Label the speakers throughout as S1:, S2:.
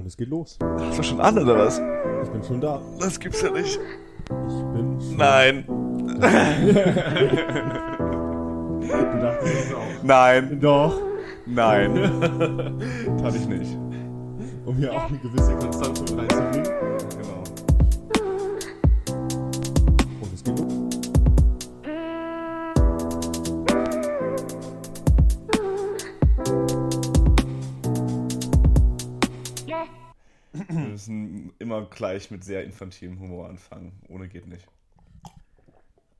S1: Und es geht los.
S2: Hast du schon an, oder was?
S1: Ich bin schon da.
S2: Das gibt's ja nicht.
S1: Ich bin schon
S2: Nein.
S1: Du dachtest es auch.
S2: Nein.
S1: Doch.
S2: Nein. Tat ich nicht.
S1: Um hier auch eine gewisse Konstanz mit reinzubringen.
S2: Genau. Immer gleich mit sehr infantilem Humor anfangen. Ohne geht nicht.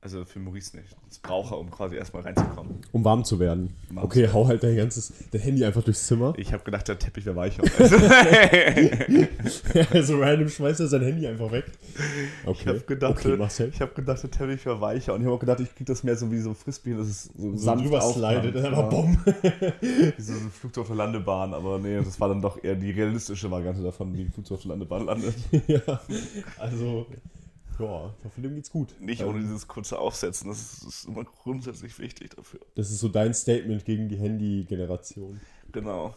S2: Also für Maurice nicht. Das braucht er, um quasi erstmal reinzukommen.
S1: Um warm zu werden.
S2: Warm
S1: okay,
S2: zu
S1: hau halt dein ganzes dein Handy einfach durchs Zimmer.
S2: Ich habe gedacht, der Teppich wäre weicher.
S1: so random schmeißt er sein Handy einfach weg. Okay.
S2: Ich habe gedacht,
S1: okay,
S2: ich hab gedacht, der Teppich wäre weicher. Und ich habe auch gedacht, ich krieg das mehr so wie so ein Frisbee, das ist so
S1: so drüber slidet, dann
S2: Ja.
S1: einfach bumm.
S2: Wie so ein Flugzeug auf der Landebahn. Aber nee, das war dann doch eher die realistische Variante davon, wie ein Flugzeug auf der Landebahn landet.
S1: ja, also, ja, ich hoffe, dem geht's gut.
S2: Nicht
S1: Ähm,
S2: ohne dieses kurze Aufsetzen. Das ist, ist immer grundsätzlich wichtig dafür.
S1: Das ist so dein Statement gegen die Handy-Generation.
S2: Genau.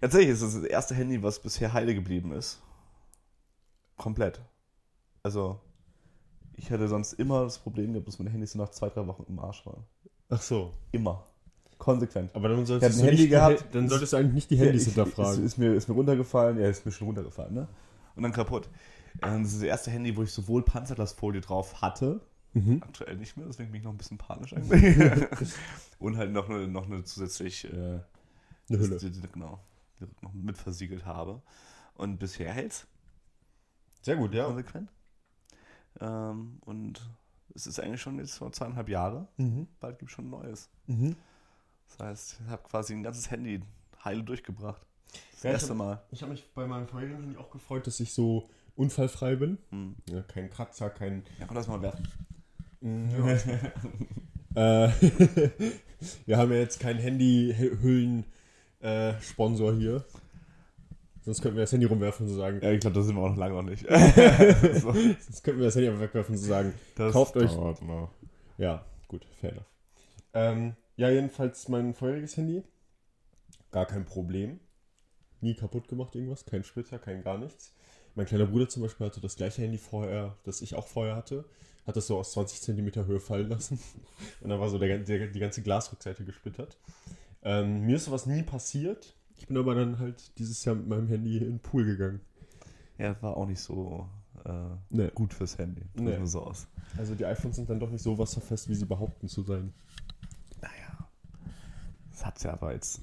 S2: Tatsächlich ist das das erste Handy, was bisher heile geblieben ist. Komplett. Also, ich hatte sonst immer das Problem gehabt, dass meine Handys so nach zwei, drei Wochen im Arsch waren.
S1: Ach so.
S2: Immer. Konsequent.
S1: Aber dann solltest, du
S2: ein Handy
S1: nicht,
S2: gehabt.
S1: dann solltest du eigentlich nicht die Handys
S2: Ja, ich-
S1: hinterfragen.
S2: Ist, ist, mir, ist mir runtergefallen, ja, ist mir schon runtergefallen, ne? Und dann kaputt. Ähm, Das ist das erste Handy, wo ich sowohl Panzerglasfolie drauf hatte,
S1: Mhm.
S2: aktuell nicht mehr, deswegen bin ich noch ein bisschen panisch eigentlich. Und halt noch eine, noch eine zusätzlich äh,
S1: Eine Hülle.
S2: Die, die, genau, die noch mit versiegelt habe. Und bisher hält's
S1: Sehr gut, ja.
S2: konsequent. Ähm, und es ist eigentlich schon jetzt vor zweieinhalb Jahre.
S1: Mhm.
S2: Bald gibt es schon ein neues.
S1: Mhm.
S2: Das heißt, ich habe quasi ein ganzes Handy heile durchgebracht. Das
S1: Ja, ich
S2: erste
S1: hab-
S2: Mal.
S1: Ich habe mich bei meinem vorherigen Handy auch gefreut, dass ich so unfallfrei bin.
S2: Hm.
S1: Ja, kein Kratzer, kein.
S2: Ja, komm, lass mal werfen.
S1: äh, wir haben ja jetzt keinen Handy-Hüllen-Sponsor hier. Sonst könnten wir das Handy rumwerfen und so sagen.
S2: Ja, ich glaube, das sind wir auch noch lange noch nicht. so,
S1: Sonst könnten wir das Handy einfach wegwerfen und so sagen.
S2: das
S1: Kauft euch-
S2: noch.
S1: Ja, gut, fair enough. Ähm, ja, jedenfalls mein vorheriges Handy. Gar kein Problem. Nie kaputt gemacht, irgendwas. Kein Splitter, kein gar nichts. Mein kleiner Bruder zum Beispiel hatte das gleiche Handy vorher, das ich auch vorher hatte. Hat das so aus 20 Zentimeter Höhe fallen lassen. Und dann war so der, der, die ganze Glasrückseite gesplittert. Ähm, mir ist sowas nie passiert. Ich bin aber dann halt dieses Jahr mit meinem Handy in den Pool gegangen.
S2: Ja, war auch nicht so äh,
S1: Nee.
S2: gut fürs Handy.
S1: Nee.
S2: So aus.
S1: Also die iPhones sind dann doch nicht so wasserfest, wie sie behaupten zu sein.
S2: Naja. Das hat's ja aber jetzt.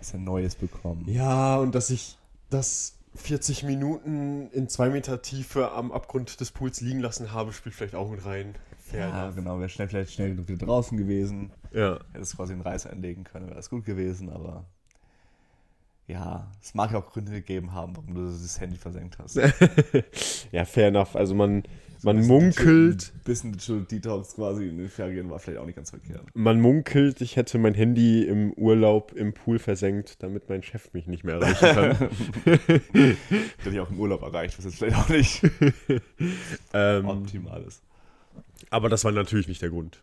S2: Ist ja Neues bekommen.
S1: Ja, und dass ich das 40 Minuten in zwei Meter Tiefe am Abgrund des Pools liegen lassen habe, spielt vielleicht auch mit rein. Fair
S2: Ja,
S1: enough.
S2: genau, wäre schnell vielleicht schnell genug wieder draußen gewesen.
S1: Ja.
S2: Hätte es quasi einen Reiß einlegen können, wäre das gut gewesen, aber ja, es mag ja auch Gründe gegeben haben, warum du das Handy versenkt hast.
S1: ja, fair enough. Also man, man munkelt,
S2: Ein bisschen Digital Detox quasi in den Ferien war vielleicht auch nicht ganz verkehrt.
S1: man munkelt, ich hätte mein Handy im Urlaub im Pool versenkt, damit mein Chef mich nicht mehr erreichen kann.
S2: Hätte ich auch im Urlaub erreicht, was jetzt vielleicht auch nicht
S1: ähm,
S2: optimal ist.
S1: aber das war natürlich nicht der Grund.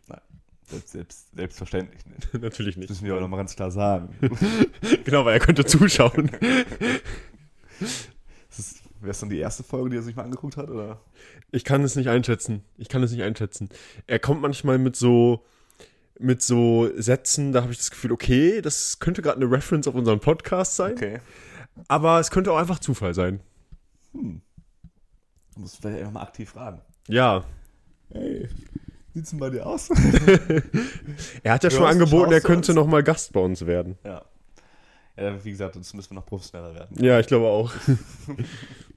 S2: Selbst, selbst, selbstverständlich nicht.
S1: natürlich
S2: Das
S1: nicht.
S2: müssen wir aber nochmal ganz klar sagen.
S1: Genau, weil er könnte zuschauen.
S2: Wäre es dann die erste Folge, die er sich mal angeguckt hat? Oder?
S1: Ich kann es nicht einschätzen. Ich kann es nicht einschätzen. Er kommt manchmal mit so mit so Sätzen, da habe ich das Gefühl, okay, das könnte gerade eine Reference auf unseren Podcast sein,
S2: Okay.
S1: aber es könnte auch einfach Zufall sein.
S2: Hm. Du musst vielleicht einfach mal aktiv fragen.
S1: Ja,
S2: Hey, sieht's denn bei dir aus?
S1: er hat ja schon
S2: Hörst,
S1: angeboten, er könnte
S2: uns?
S1: noch mal Gast bei uns werden.
S2: ja. Ja, wie gesagt, sonst müssen wir noch professioneller werden.
S1: Ja, ich glaube auch.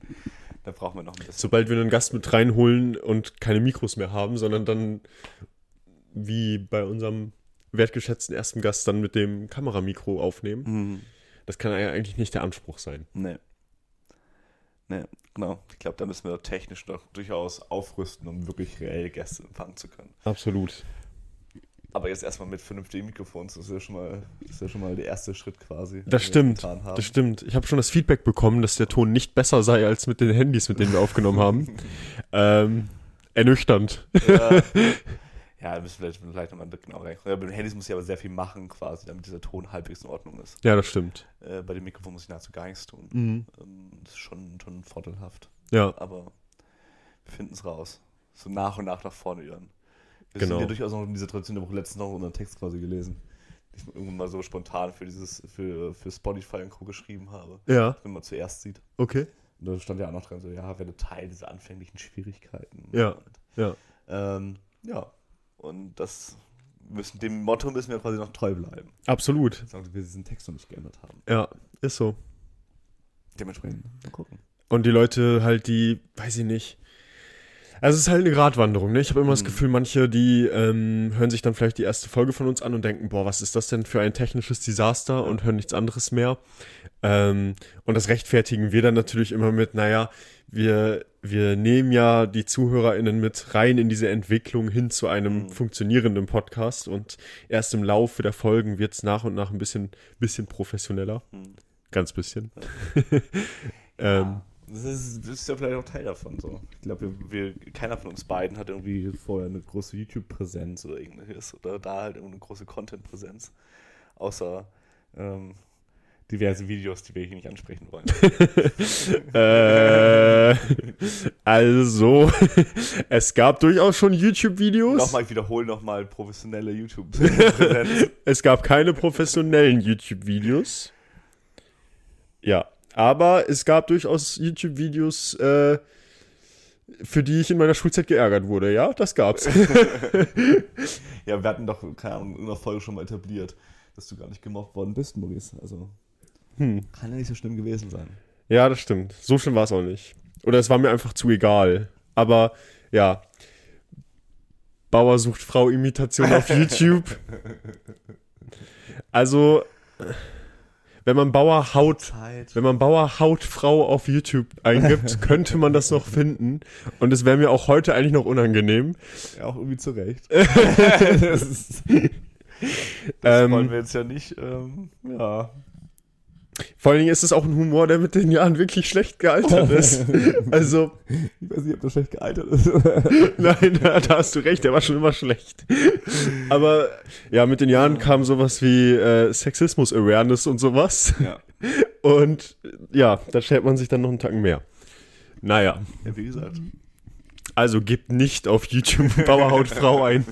S2: Da brauchen wir noch ein bisschen.
S1: Sobald wir einen Gast mit reinholen und keine Mikros mehr haben, sondern dann wie bei unserem wertgeschätzten ersten Gast dann mit dem Kameramikro aufnehmen,
S2: Mhm.
S1: das kann ja eigentlich nicht der Anspruch sein.
S2: Nee. Nee, genau. Ich glaube, da müssen wir technisch noch durchaus aufrüsten, um wirklich reell Gäste empfangen zu können.
S1: Absolut.
S2: Aber jetzt erstmal mit vernünftigen Mikrofons, das ist ja schon mal, ist ja schon mal der erste Schritt quasi.
S1: Das stimmt. Das stimmt. Ich habe schon das Feedback bekommen, dass der Ton nicht besser sei als mit den Handys, mit denen wir aufgenommen haben. ähm, ernüchternd.
S2: Ja, Ja, da müssen wir vielleicht, vielleicht nochmal genau rein. Ja, bei den Handys muss ich aber sehr viel machen, quasi, damit dieser Ton halbwegs in Ordnung ist.
S1: Ja, das stimmt.
S2: Äh, bei dem Mikrofon muss ich nahezu gar nichts tun.
S1: Mhm.
S2: Ähm, das ist schon, schon vorteilhaft.
S1: Ja,
S2: Aber wir finden es raus. So nach und nach nach vorne hören. Wir
S1: Genau.
S2: sind ja durchaus noch in dieser Tradition, ich habe auch letztens noch unseren Text quasi gelesen. Den ich irgendwann mal so spontan für dieses, für, für Spotify und Co. geschrieben habe.
S1: ja,
S2: Wenn man zuerst sieht.
S1: okay.
S2: Und da stand ja auch noch dran, so, ja, werde Teil dieser anfänglichen Schwierigkeiten.
S1: Ja. Ja,
S2: ähm, ja. Und das müssen, dem Motto müssen wir quasi noch treu bleiben.
S1: absolut.
S2: Sagen wir diesen Text noch nicht geändert haben.
S1: Ja, ist so.
S2: Dementsprechend, mal gucken.
S1: Und die Leute halt, die, weiß ich nicht. Also es ist halt eine Gratwanderung, ne? Ich habe immer das
S2: Mhm.
S1: Gefühl, manche, die ähm, hören sich dann vielleicht die erste Folge von uns an und denken, boah, was ist das denn für ein technisches Desaster und hören nichts anderes mehr. Ähm, und das rechtfertigen wir dann natürlich immer mit, naja, wir, wir nehmen ja die ZuhörerInnen mit rein in diese Entwicklung hin zu einem
S2: Mhm.
S1: funktionierenden Podcast und erst im Laufe der Folgen wird es nach und nach ein bisschen, bisschen professioneller.
S2: Hm.
S1: Ganz bisschen. ähm,
S2: Das ist, das ist ja vielleicht auch Teil davon. So. Ich glaube, wir, wir, keiner von uns beiden hat irgendwie vorher eine große YouTube-Präsenz oder irgendwas oder da halt irgendeine große Content-Präsenz. Außer ähm, diverse Videos, die wir hier nicht ansprechen wollen.
S1: Äh, also, es gab durchaus schon YouTube-Videos.
S2: nochmal, ich wiederhole nochmal professionelle YouTube-Präsenz.
S1: Es gab keine professionellen YouTube-Videos. Ja, aber es gab durchaus YouTube-Videos, äh, für die ich in meiner Schulzeit geärgert wurde. Ja, das gab's.
S2: ja, wir hatten doch, keine Ahnung, in einer Folge schon mal etabliert, dass du gar nicht gemobbt worden bist, Maurice. Also,
S1: Hm.
S2: kann ja nicht so schlimm gewesen sein.
S1: Ja, das stimmt. So schlimm war es auch nicht. Oder es war mir einfach zu egal. Aber ja. Bauer sucht Frau Imitation auf YouTube. Also, wenn man Bauer Haut, wenn man Bauer Hautfrau auf YouTube eingibt, könnte man das noch finden. Und es wäre mir auch heute eigentlich noch unangenehm.
S2: Ja, auch irgendwie zurecht. das ist, das
S1: Ähm,
S2: wollen wir jetzt ja nicht. Ähm, ja.
S1: Vor allen Dingen ist es auch ein Humor, der mit den Jahren wirklich schlecht gealtert ist. Also,
S2: Ich weiß nicht, ob das schlecht gealtert ist.
S1: Nein, da, da hast du recht, der war schon immer schlecht. Aber ja, mit den Jahren kam sowas wie äh, Sexismus-Awareness und sowas.
S2: ja.
S1: Und ja, da stellt man sich dann noch einen Tacken mehr. Naja,
S2: ja, wie gesagt.
S1: also gebt nicht auf YouTube Bauerhautfrau ein.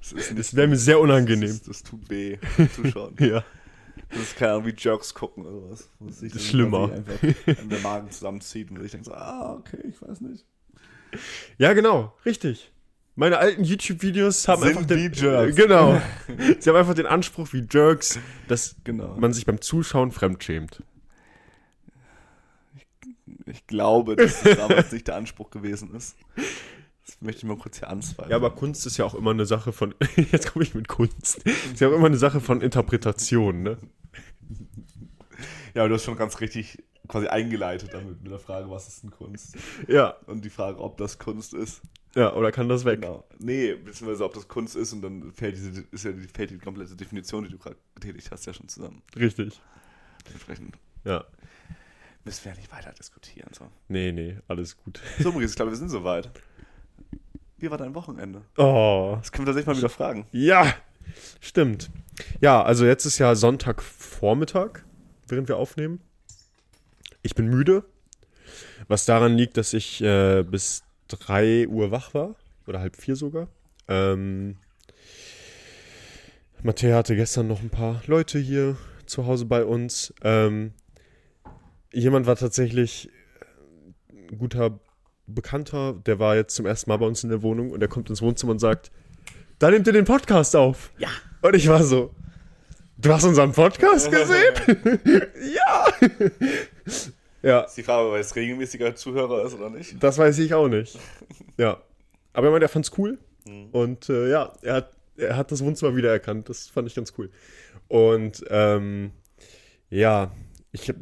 S2: Das,
S1: Das wäre mir sehr unangenehm.
S2: Das, das tut weh, zuschauen.
S1: Ja.
S2: Das ist keine Ahnung, wie Jerks gucken oder was. Sich dann
S1: Schlimmer.
S2: an der Magen zusammenzieht und ich denke so, ah, okay, ich weiß nicht.
S1: ja, genau, richtig. Meine alten YouTube-Videos haben
S2: Sind
S1: einfach den,
S2: Jerks.
S1: Genau. Sie haben einfach den Anspruch wie Jerks, dass
S2: Genau.
S1: man sich beim Zuschauen fremdschämt.
S2: Ich glaube, dass das damals nicht der Anspruch gewesen ist. Das möchte ich mal kurz hier anzweifeln.
S1: Ja, aber Kunst ist ja auch immer eine Sache von. Jetzt komme ich mit Kunst. Ist ja auch immer eine Sache von Interpretation, ne?
S2: ja, aber du hast schon ganz richtig quasi eingeleitet damit mit der Frage, was ist denn Kunst?
S1: Ja,
S2: Und die Frage, ob das Kunst ist.
S1: ja, oder kann das weg?
S2: Genau. Nee, beziehungsweise ob das Kunst ist und dann fällt, diese, ist ja die, fällt die komplette Definition, die du gerade getätigt hast, ja schon zusammen.
S1: Richtig.
S2: Dementsprechend
S1: Ja.
S2: müssen wir ja nicht weiter diskutieren. So,
S1: Nee, nee, alles gut.
S2: so Maurice, ich glaube, wir sind soweit. Wie war dein Wochenende?
S1: Oh.
S2: Das können wir tatsächlich mal wieder fragen.
S1: Ja, stimmt. Ja, also jetzt ist ja Sonntagvormittag, während wir aufnehmen. Ich bin müde, was daran liegt, dass ich äh, bis 3 Uhr wach war, oder halb vier sogar. Ähm, Matthäa hatte gestern noch ein paar Leute hier zu Hause bei uns. Ähm, jemand war tatsächlich ein guter Bekannter, der war jetzt zum ersten Mal bei uns in der Wohnung und der kommt ins Wohnzimmer und sagt, da nehmt ihr den Podcast auf.
S2: Ja.
S1: Und ich war so, du hast unseren Podcast gesehen? ja. ja,
S2: Ist die Frage, ob er jetzt regelmäßiger Zuhörer ist oder nicht?
S1: das weiß ich auch nicht. Ja. Aber er meinte, er fand's cool.
S2: Mhm.
S1: Und äh, ja, er hat, er hat das Wohnzimmer wiedererkannt. Das fand ich ganz cool. Und ähm, ja, ich hab,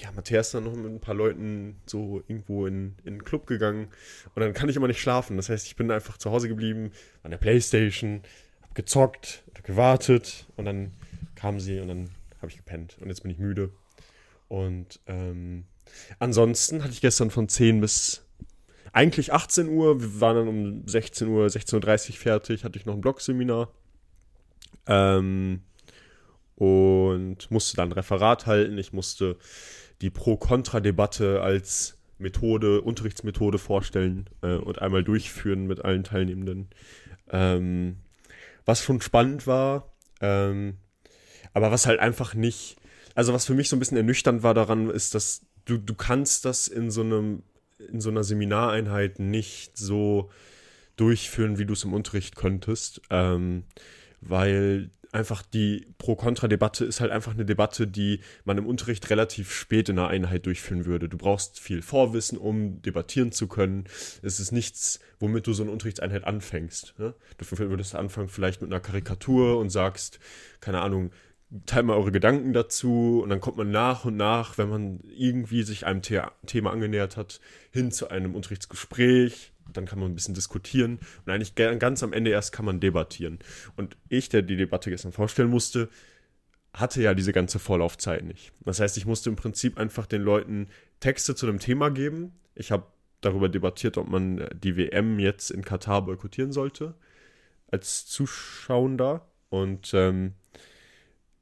S1: ja, Matthias ist dann noch mit ein paar Leuten so irgendwo in, in den Club gegangen. Und dann kann ich immer nicht schlafen. Das heißt, ich bin einfach zu Hause geblieben, an der Playstation, hab gezockt, hab gewartet. Und dann kam sie und dann habe ich gepennt. Und jetzt bin ich müde. Und ähm, ansonsten hatte ich gestern von 10 bis eigentlich 18 Uhr, wir waren dann um 16 Uhr, 16.30 Uhr fertig, hatte ich noch ein Blogseminar. Ähm, und musste dann ein Referat halten. Ich musste die Pro-Kontra-Debatte als Methode, Unterrichtsmethode vorstellen äh, und einmal durchführen mit allen Teilnehmenden. Ähm, was schon spannend war, ähm, aber was halt einfach nicht, also was für mich so ein bisschen ernüchternd war daran, ist, dass du, du kannst das in so einem, in so einer Seminareinheit nicht so durchführen, wie du es im Unterricht könntest, ähm, weil einfach die Pro-Kontra-Debatte ist halt einfach eine Debatte, die man im Unterricht relativ spät in einer Einheit durchführen würde. Du brauchst viel Vorwissen, um debattieren zu können. Es ist nichts, womit du so eine Unterrichtseinheit anfängst. Ne? Du würdest anfangen vielleicht mit einer Karikatur und sagst, keine Ahnung, teilt mal eure Gedanken dazu und dann kommt man nach und nach, wenn man irgendwie sich einem The Thema angenähert hat, hin zu einem Unterrichtsgespräch. Dann kann man ein bisschen diskutieren und eigentlich ganz am Ende erst kann man debattieren. Und ich, der die Debatte gestern vorstellen musste, hatte ja diese ganze Vorlaufzeit nicht. Das heißt, ich musste im Prinzip einfach den Leuten Texte zu dem Thema geben. Ich habe darüber debattiert, ob man die WM jetzt in Katar boykottieren sollte, als Zuschauender. Und ähm,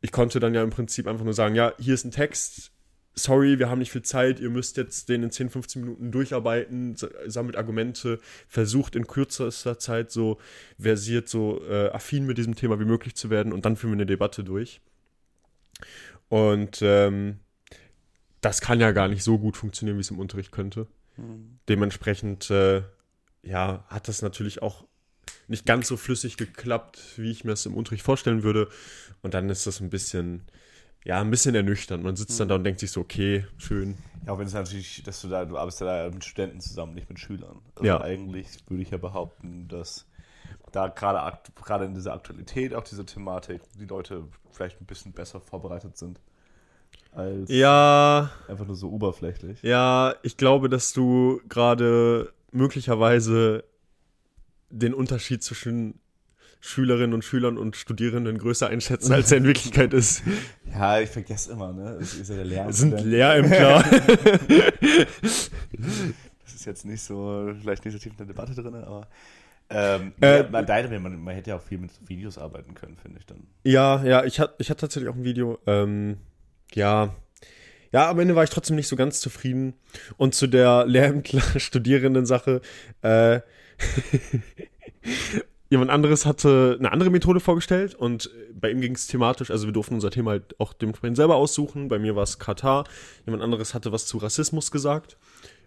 S1: ich konnte dann ja im Prinzip einfach nur sagen, ja, hier ist ein Text, sorry, wir haben nicht viel Zeit, ihr müsst jetzt den in 10, 15 Minuten durcharbeiten, sammelt Argumente, versucht in kürzester Zeit so versiert, so äh, affin mit diesem Thema wie möglich zu werden und dann führen wir eine Debatte durch. Und ähm, das kann ja gar nicht so gut funktionieren, wie es im Unterricht könnte. Mhm. Dementsprechend, äh, ja, hat das natürlich auch nicht ganz so flüssig geklappt, wie ich mir es im Unterricht vorstellen würde. Und dann ist das ein bisschen, ja, ein bisschen ernüchternd. Man sitzt dann da und denkt sich so, okay, schön.
S2: Ja, auch wenn es natürlich, dass du da, du arbeitest ja da mit Studenten zusammen, nicht mit Schülern. Also ja. eigentlich würde ich ja behaupten, dass da gerade gerade in dieser Aktualität, auch diese Thematik, die Leute vielleicht ein bisschen besser vorbereitet sind. Als
S1: ja.
S2: Einfach nur so oberflächlich.
S1: Ja, ich glaube, dass du gerade möglicherweise den Unterschied zwischen Schülerinnen und Schülern und Studierenden größer einschätzen, als er in Wirklichkeit ist.
S2: Ja, ich vergesse immer, ne? Das ist ja der Lehrer.
S1: Sind Lehrämtler.
S2: das ist jetzt nicht so, vielleicht nicht so tief in der Debatte drin, aber ähm, äh, man, man, man, hätte ja auch viel mit Videos arbeiten können, finde ich dann.
S1: Ja, ja, ich hatte ich hatte tatsächlich auch ein Video. Ähm, ja, ja, am Ende war ich trotzdem nicht so ganz zufrieden. Und zu der Lehrämtler-Studierenden-Sache, äh, Jemand anderes hatte eine andere Methode vorgestellt und bei ihm ging es thematisch, also wir durften unser Thema halt auch dementsprechend selber aussuchen. Bei mir war es Katar. Jemand anderes hatte was zu Rassismus gesagt,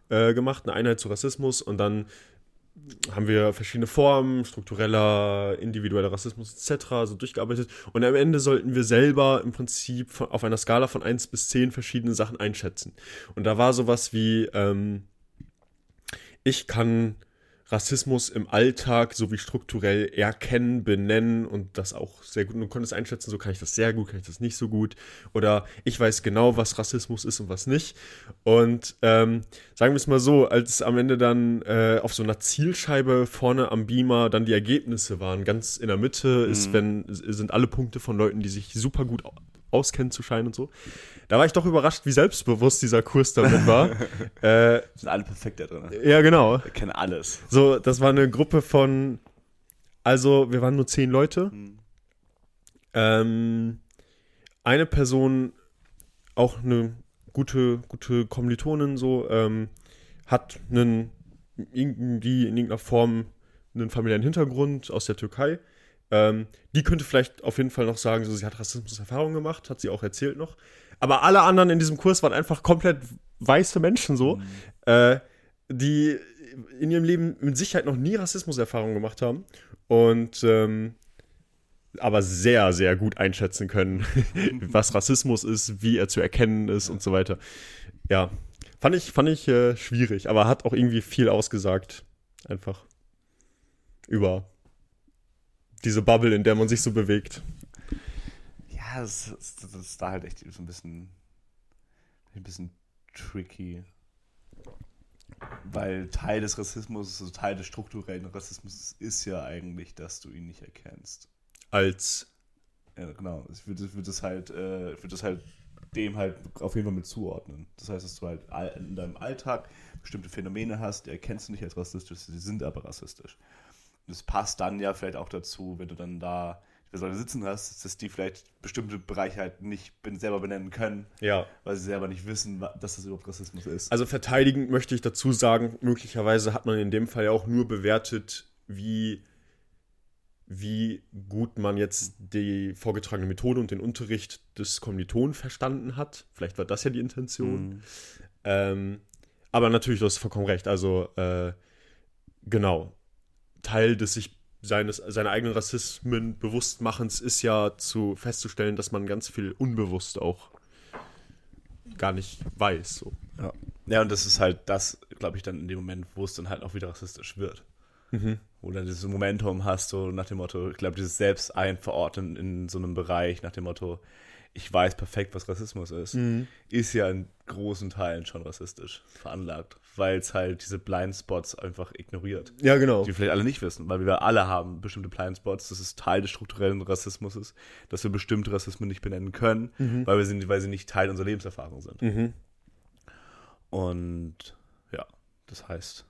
S1: äh, gemacht, eine Einheit zu Rassismus und dann haben wir verschiedene Formen, struktureller, individueller Rassismus etc. so durchgearbeitet. Und am Ende sollten wir selber im Prinzip von, auf einer Skala von 1 bis 10 verschiedene Sachen einschätzen. Und da war sowas wie, ähm, ich kann Rassismus im Alltag sowie strukturell erkennen, benennen und das auch sehr gut. Und du konntest einschätzen, so kann ich das sehr gut, kann ich das nicht so gut. Oder ich weiß genau, was Rassismus ist und was nicht. Und ähm, sagen wir es mal so, als am Ende dann äh, auf so einer Zielscheibe vorne am Beamer dann die Ergebnisse waren, ganz in der Mitte mhm. ist, wenn, sind alle Punkte von Leuten, die sich super gut auskennen zu scheinen und so. Da war ich doch überrascht, wie selbstbewusst dieser Kurs damit war.
S2: äh, Sind alle perfekt da drin.
S1: Ja, genau.
S2: Wir kennen alles.
S1: So, das war eine Gruppe von, also wir waren nur zehn Leute. Hm. Ähm, eine Person, auch eine gute, gute Kommilitonin, so, ähm, hat einen, irgendwie in irgendeiner Form einen familiären Hintergrund aus der Türkei. Ähm, die könnte vielleicht auf jeden Fall noch sagen, so, sie hat Rassismus-Erfahrungen gemacht, hat sie auch erzählt noch. Aber alle anderen in diesem Kurs waren einfach komplett weiße Menschen so, mhm. äh, die in ihrem Leben mit Sicherheit noch nie Rassismus-Erfahrungen gemacht haben und ähm, aber sehr, sehr gut einschätzen können, was Rassismus ist, wie er zu erkennen ist und so weiter. Ja, fand ich, fand ich äh, schwierig, aber hat auch irgendwie viel ausgesagt. Einfach über diese Bubble, in der man sich so bewegt.
S2: Ja, das, das, das ist da halt echt so ein bisschen, ein bisschen tricky. Weil Teil des Rassismus, also Teil des strukturellen Rassismus ist ja eigentlich, dass du ihn nicht erkennst.
S1: Als.
S2: Ja, genau. Es wird, wird es halt, äh, wird es halt dem halt auf jeden Fall mit zuordnen. Das heißt, dass du halt in deinem Alltag bestimmte Phänomene hast, die erkennst du nicht als rassistisch, sie sind aber rassistisch. Es passt dann ja vielleicht auch dazu, wenn du dann da Leute sitzen hast, dass die vielleicht bestimmte Bereiche halt nicht selber benennen können,
S1: ja.
S2: weil sie selber nicht wissen, dass das überhaupt Rassismus ist.
S1: Also verteidigend möchte ich dazu sagen, möglicherweise hat man in dem Fall ja auch nur bewertet, wie, wie gut man jetzt die vorgetragene Methode und den Unterricht des Kommilitonen verstanden hat. Vielleicht war das ja die Intention. Mhm. Ähm, aber natürlich, du hast vollkommen recht. Also, äh, genau. Teil des sich seines, seiner eigenen Rassismen Bewusstmachens ist ja zu festzustellen, dass man ganz viel unbewusst auch gar nicht weiß. So.
S2: Ja. ja, und das ist halt das, glaube ich, dann in dem Moment, wo es dann halt auch wieder rassistisch wird. Mhm. Wo du dann dieses Momentum hast, so nach dem Motto, ich glaube, dieses Selbst-Einverordnen in so einem Bereich, nach dem Motto, ich weiß perfekt, was Rassismus ist, mhm. ist ja in großen Teilen schon rassistisch veranlagt, weil es halt diese Blindspots einfach ignoriert.
S1: Ja, genau.
S2: Die vielleicht alle nicht wissen, weil wir alle haben bestimmte Blindspots, das ist Teil des strukturellen Rassismus ist, dass wir bestimmte Rassismen nicht benennen können, mhm. weil, wir sind, weil sie nicht Teil unserer Lebenserfahrung sind. Mhm. Und ja, das heißt,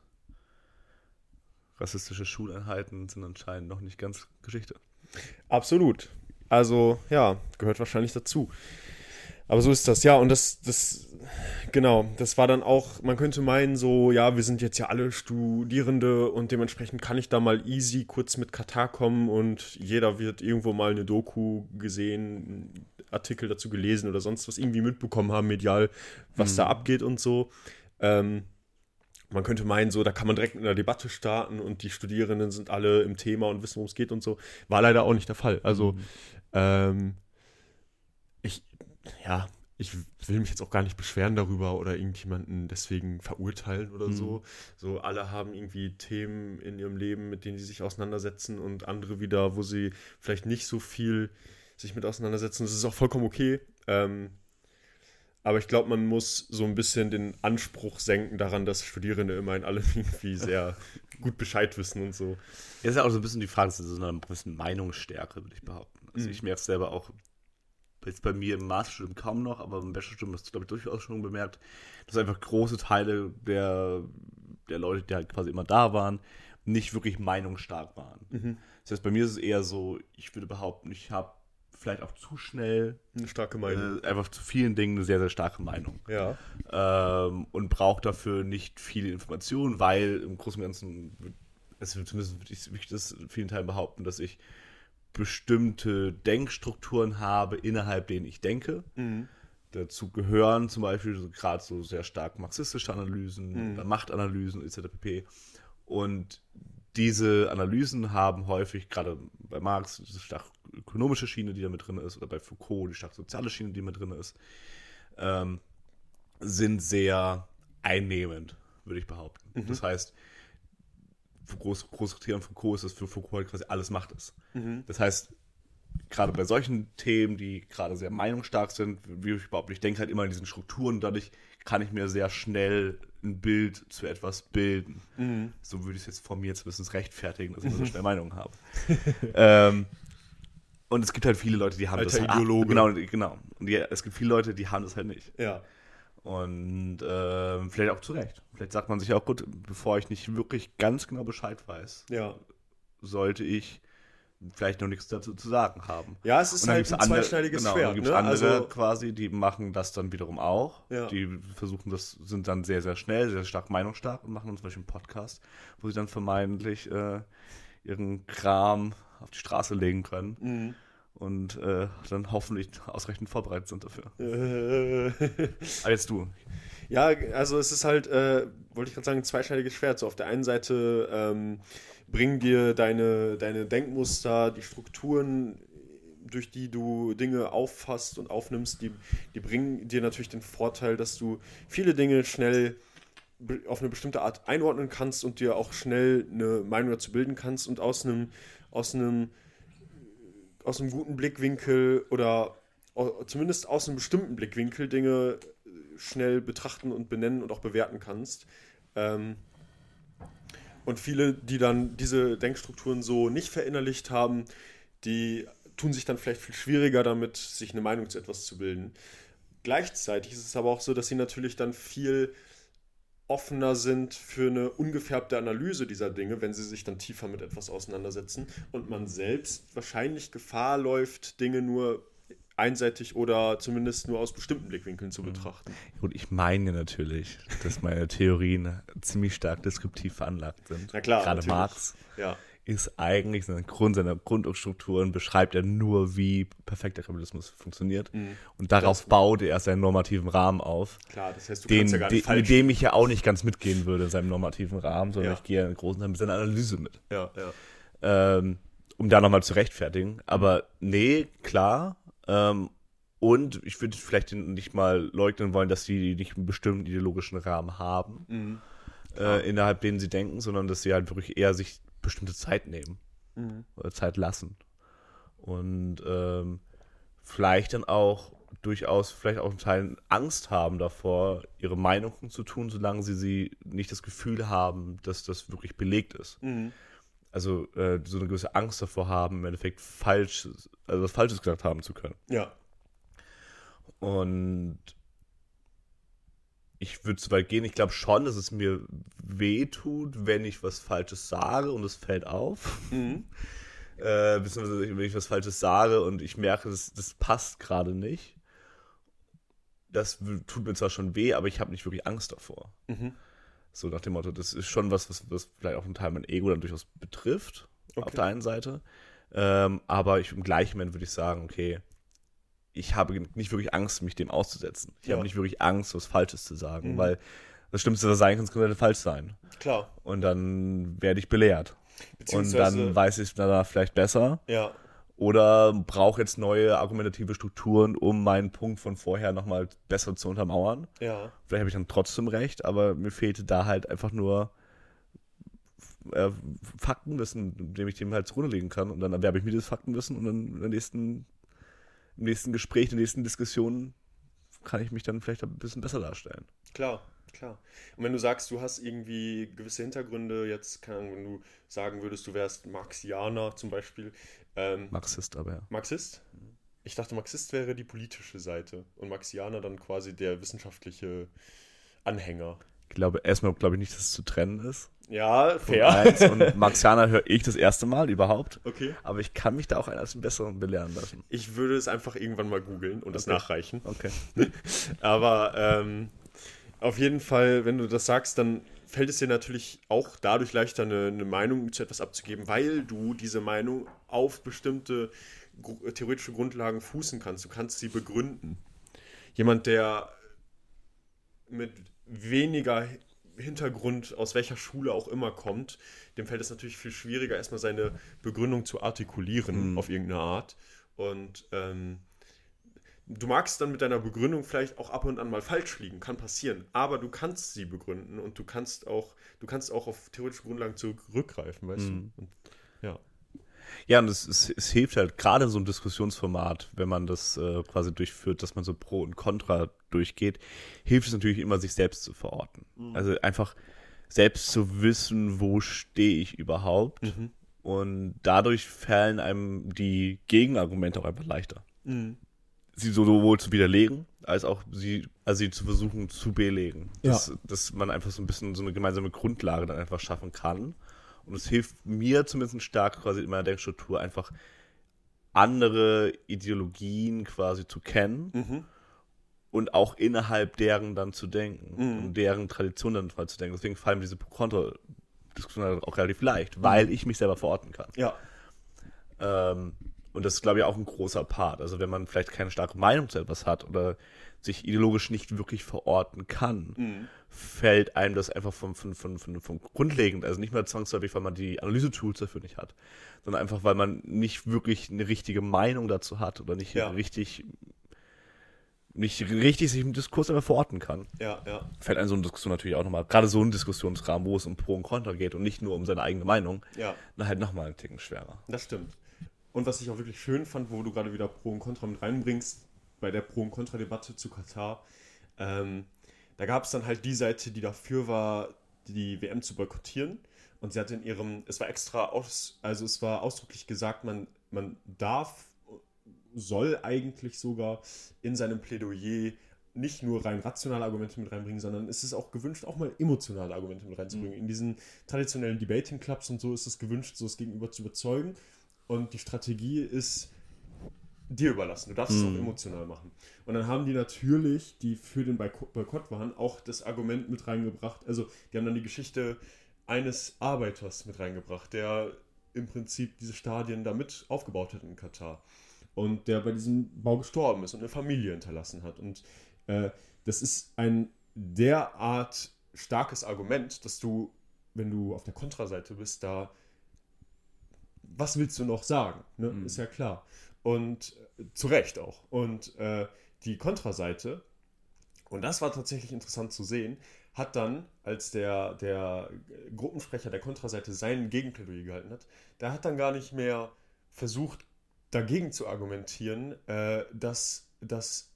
S2: rassistische Schuleinheiten sind anscheinend noch nicht ganz Geschichte.
S1: Absolut. Also, ja, gehört wahrscheinlich dazu. Aber so ist das, ja, und das, das, genau, das war dann auch, man könnte meinen, so, ja, wir sind jetzt ja alle Studierende und dementsprechend kann ich da mal easy kurz mit Katar kommen und jeder wird irgendwo mal eine Doku gesehen, Artikel dazu gelesen oder sonst was irgendwie mitbekommen haben, medial, was mhm. da abgeht und so. Ähm, man könnte meinen, so, da kann man direkt in einer Debatte starten und die Studierenden sind alle im Thema und wissen, worum es geht und so. War leider auch nicht der Fall. Also, mhm. Ähm, ich, ja, ich will mich jetzt auch gar nicht beschweren darüber oder irgendjemanden deswegen verurteilen oder mhm. so. So, alle haben irgendwie Themen in ihrem Leben, mit denen sie sich auseinandersetzen und andere wieder, wo sie vielleicht nicht so viel sich mit auseinandersetzen. Das ist auch vollkommen okay. Ähm, aber ich glaube, man muss so ein bisschen den Anspruch senken daran, dass Studierende immerhin alle irgendwie sehr gut Bescheid wissen und so.
S2: Ja, ist ja auch so ein bisschen die Frage, das ist so eine bisschen Meinungsstärke, würde ich behaupten. Also mhm. ich merke es selber auch jetzt bei mir im Masterstudium kaum noch, aber im Bachelorstudium hast du, glaube ich, durchaus schon bemerkt, dass einfach große Teile der, der Leute, die halt quasi immer da waren, nicht wirklich meinungsstark waren. Mhm. Das heißt, bei mir ist es eher so, ich würde behaupten, ich habe vielleicht auch zu schnell
S1: eine starke Meinung.
S2: Äh, einfach zu vielen Dingen eine sehr, sehr starke Meinung.
S1: Ja.
S2: Ähm, und brauche dafür nicht viele Informationen, weil im Großen und Ganzen, also zumindest würde ich das in vielen Teilen behaupten, dass ich bestimmte Denkstrukturen habe, innerhalb denen ich denke. Mhm. Dazu gehören zum Beispiel so, gerade so sehr stark marxistische Analysen, mhm. Machtanalysen etc. pp. Und diese Analysen haben häufig, gerade bei Marx, diese stark ökonomische Schiene, die da mit drin ist, oder bei Foucault die stark soziale Schiene, die mit drin ist, ähm, sind sehr einnehmend, würde ich behaupten. Mhm. Das heißt, groß, großes Kriterium von Foucault ist, dass für Foucault halt quasi alles Macht ist. Mhm. Das heißt, gerade bei solchen Themen, die gerade sehr meinungsstark sind, wie ich überhaupt nicht denke, halt immer in diesen Strukturen, dadurch kann ich mir sehr schnell ein Bild zu etwas bilden. Mhm. So würde ich es jetzt von mir jetzt ein bisschen rechtfertigen, dass ich so schnell Meinungen habe. ähm, und es gibt halt viele Leute, die haben
S1: Alter
S2: das.
S1: Ideologe.
S2: Genau, genau. Und die, es gibt viele Leute, die haben das halt nicht.
S1: Ja.
S2: Und äh, vielleicht auch zu Recht. Vielleicht sagt man sich auch, gut, bevor ich nicht wirklich ganz genau Bescheid weiß,
S1: ja.
S2: sollte ich vielleicht noch nichts dazu zu sagen haben.
S1: Ja, es ist halt ein andere, zweischneidiges genau, Schwert. Dann
S2: gibt es ne? andere also, quasi, die machen das dann wiederum auch. Ja. Die versuchen das, sind dann sehr, sehr schnell, sehr stark meinungsstark und machen dann zum Beispiel einen Podcast, wo sie dann vermeintlich äh, ihren Kram auf die Straße legen können. Mhm und äh, dann hoffentlich ausreichend vorbereitet sind dafür. Aber jetzt du.
S1: Ja, also es ist halt, äh, wollte ich gerade sagen, ein zweischneidiges Schwert. So auf der einen Seite ähm, bringen dir deine, deine Denkmuster, die Strukturen, durch die du Dinge auffasst und aufnimmst, die, die bringen dir natürlich den Vorteil, dass du viele Dinge schnell auf eine bestimmte Art einordnen kannst und dir auch schnell eine Meinung dazu bilden kannst und aus einem, aus einem aus einem guten Blickwinkel oder zumindest aus einem bestimmten Blickwinkel Dinge äh, schnell betrachten und benennen und auch bewerten kannst. Ähm, und viele, die dann diese Denkstrukturen so nicht verinnerlicht haben, die tun sich dann vielleicht viel schwieriger damit, sich eine Meinung zu etwas zu bilden. gleichzeitig ist es aber auch so, dass sie natürlich dann viel offener sind für eine ungefärbte Analyse dieser Dinge, wenn sie sich dann tiefer mit etwas auseinandersetzen und man selbst wahrscheinlich Gefahr läuft, Dinge nur einseitig oder zumindest nur aus bestimmten Blickwinkeln zu betrachten.
S2: Gut, ich meine natürlich, dass meine Theorien ziemlich stark deskriptiv veranlagt sind.
S1: Na klar,
S2: Gerade
S1: natürlich.
S2: Marx
S1: Ja,
S2: ist eigentlich seine Grund, seine Grundstrukturen beschreibt er nur, wie perfekter Kapitalismus funktioniert.
S1: Mhm.
S2: Und darauf baut er seinen normativen Rahmen auf,
S1: klar, das heißt, du
S2: den,
S1: kannst ja gar nicht
S2: de, mit dem ich ja auch nicht ganz mitgehen würde in seinem normativen Rahmen, sondern
S1: Ja.
S2: ich gehe in großen Teil mit seiner Analyse mit.
S1: ja, ja.
S2: ähm, um da nochmal zu rechtfertigen. Aber nee, klar. Ähm, und ich würde vielleicht nicht mal leugnen wollen, dass sie nicht einen bestimmten ideologischen Rahmen haben,
S1: Mhm.
S2: äh, innerhalb denen sie denken, sondern dass sie halt wirklich eher sich bestimmte Zeit nehmen
S1: Mhm.
S2: oder Zeit lassen. Und ähm, vielleicht dann auch durchaus, vielleicht auch in Teilen Angst haben davor, ihre Meinung zu tun, solange sie, sie nicht das Gefühl haben, dass das wirklich belegt ist
S1: Mhm.
S2: also äh, so eine gewisse Angst davor haben, im Endeffekt falsch, also was Falsches gesagt haben zu können.
S1: Ja,
S2: Und ich würde so weit gehen, ich glaube schon, dass es mir weh tut, wenn ich was Falsches sage und es fällt auf.
S1: mhm.
S2: Äh, beziehungsweise wenn ich was Falsches sage und ich merke, das, das passt gerade nicht. Das tut mir zwar schon weh, aber ich habe nicht wirklich Angst davor.
S1: Mhm.
S2: So nach dem Motto, das ist schon was, was, was vielleicht auch einen Teil mein Ego dann durchaus betrifft, auf
S1: Okay.
S2: der einen Seite. Ähm, aber ich, im gleichen Moment würde ich sagen, okay, ich habe nicht wirklich Angst, mich dem auszusetzen. Ich
S1: Ja.
S2: habe nicht wirklich Angst, was Falsches zu sagen,
S1: Mhm.
S2: weil das Schlimmste, was sein kann, es könnte falsch sein.
S1: klar.
S2: Und dann werde ich belehrt. Und dann weiß ich es danach vielleicht besser.
S1: ja,
S2: Oder brauche jetzt neue argumentative Strukturen, um meinen Punkt von vorher nochmal besser zu untermauern.
S1: ja,
S2: Vielleicht habe ich dann trotzdem recht, aber mir fehlte da halt einfach nur äh, Faktenwissen, dem ich dem halt zugrunde legen kann. Und dann erwerbe ich mir das Faktenwissen und dann in der nächsten, im nächsten Gespräch, in der nächsten Diskussion kann ich mich dann vielleicht ein bisschen besser darstellen.
S1: klar, klar. Und wenn du sagst, du hast irgendwie gewisse Hintergründe, jetzt, keine Ahnung, wenn du sagen würdest, du wärst Marxianer zum Beispiel, ähm,
S2: Marxist aber ja.
S1: Marxist? Ich dachte, Marxist wäre die politische Seite und Marxianer dann quasi der wissenschaftliche Anhänger.
S2: Ich glaube erstmal, glaube ich nicht, dass es zu trennen ist.
S1: Ja, fair.
S2: Und Marxianer höre ich das erste Mal überhaupt.
S1: Okay.
S2: Aber ich kann mich da auch eines Besseren belehren lassen.
S1: Ich würde es einfach irgendwann mal googeln und das
S2: Okay.
S1: nachreichen.
S2: Okay.
S1: Aber ähm, auf jeden Fall, wenn du das sagst, dann fällt es dir natürlich auch dadurch leichter, eine, eine Meinung zu etwas abzugeben, weil du diese Meinung auf bestimmte theoretische Grundlagen fußen kannst. Du kannst sie begründen. Jemand, der mit weniger Hintergrund, aus welcher Schule auch immer kommt, dem fällt es natürlich viel schwieriger, erstmal seine Begründung zu artikulieren
S2: Mhm.
S1: auf irgendeine Art. Und ähm, du magst dann mit deiner Begründung vielleicht auch ab und an mal falsch liegen, kann passieren, aber du kannst sie begründen und du kannst auch, du kannst auch auf theoretische Grundlagen zurückgreifen, weißt
S2: Mhm.
S1: du? Und, ja.
S2: Ja, und es, es, es hilft halt gerade in so ein Diskussionsformat, wenn man das äh, quasi durchführt, dass man so Pro und Contra durchgeht, hilft es natürlich immer, sich selbst zu verorten. Also einfach selbst zu wissen, wo stehe ich überhaupt.
S1: Mhm.
S2: Und dadurch fallen einem die Gegenargumente auch einfach leichter.
S1: Mhm.
S2: Sie sowohl zu widerlegen, als auch sie, also sie zu versuchen zu belegen. Dass, dass man einfach so ein bisschen so eine gemeinsame Grundlage dann einfach schaffen kann. Und es hilft mir zumindest stark quasi in meiner Denkstruktur einfach andere Ideologien quasi zu kennen
S1: Mhm.
S2: und auch innerhalb deren dann zu denken
S1: Mhm.
S2: und deren Tradition dann mal zu denken. Deswegen fallen mir diese Kontra-Diskussionen auch relativ leicht, weil ich mich selber verorten kann.
S1: Ja.
S2: Ähm, und das ist, glaube ich, auch ein großer Part. Also wenn man vielleicht keine starke Meinung zu etwas hat oder sich ideologisch nicht wirklich verorten kann,
S1: Mhm.
S2: fällt einem das einfach vom, vom, vom, vom, vom grundlegend, also nicht mehr zwangsläufig, weil man die Analyse-Tools dafür nicht hat, sondern einfach, weil man nicht wirklich eine richtige Meinung dazu hat oder nicht
S1: Ja.
S2: richtig nicht richtig sich im Diskurs einfach verorten kann.
S1: Ja, ja.
S2: Fällt einem so eine Diskussion natürlich auch nochmal, gerade so ein Diskussionsrahmen, wo es um Pro und Contra geht und nicht nur um seine eigene Meinung,
S1: Ja.
S2: dann halt nochmal einen Ticken schwerer.
S1: Das stimmt. Und was ich auch wirklich schön fand, wo du gerade wieder Pro und Contra mit reinbringst, bei der Pro- und Contra-Debatte zu Katar, ähm, da gab es dann halt die Seite, die dafür war, die WM zu boykottieren. Und sie hat in ihrem, es war extra aus, also es war ausdrücklich gesagt, man, man darf, soll eigentlich sogar in seinem Plädoyer nicht nur rein rationale Argumente mit reinbringen, sondern es ist auch gewünscht, auch mal emotionale Argumente mit reinzubringen. In diesen traditionellen Debating Clubs und so ist es gewünscht, so das Gegenüber zu überzeugen. Und die Strategie ist dir überlassen. Du darfst es auch emotional machen. Und dann haben die natürlich, die für den Boyko- Boykott waren, auch das Argument mit reingebracht. Also, die haben dann die Geschichte eines Arbeiters mit reingebracht, der im Prinzip diese Stadien damit aufgebaut hat in Katar. Und der bei diesem Bau gestorben ist und eine Familie hinterlassen hat. Und äh, das ist ein derart starkes Argument, dass du, wenn du auf der Kontraseite bist, da was willst du noch sagen? Ne? Ist ja klar. Und äh, zu Recht auch. Und äh, die Kontraseite, und das war tatsächlich interessant zu sehen, hat dann, als der, der Gruppensprecher der Kontraseite sein Gegenplädoyer gehalten hat, der hat dann gar nicht mehr versucht, dagegen zu argumentieren, äh, dass, dass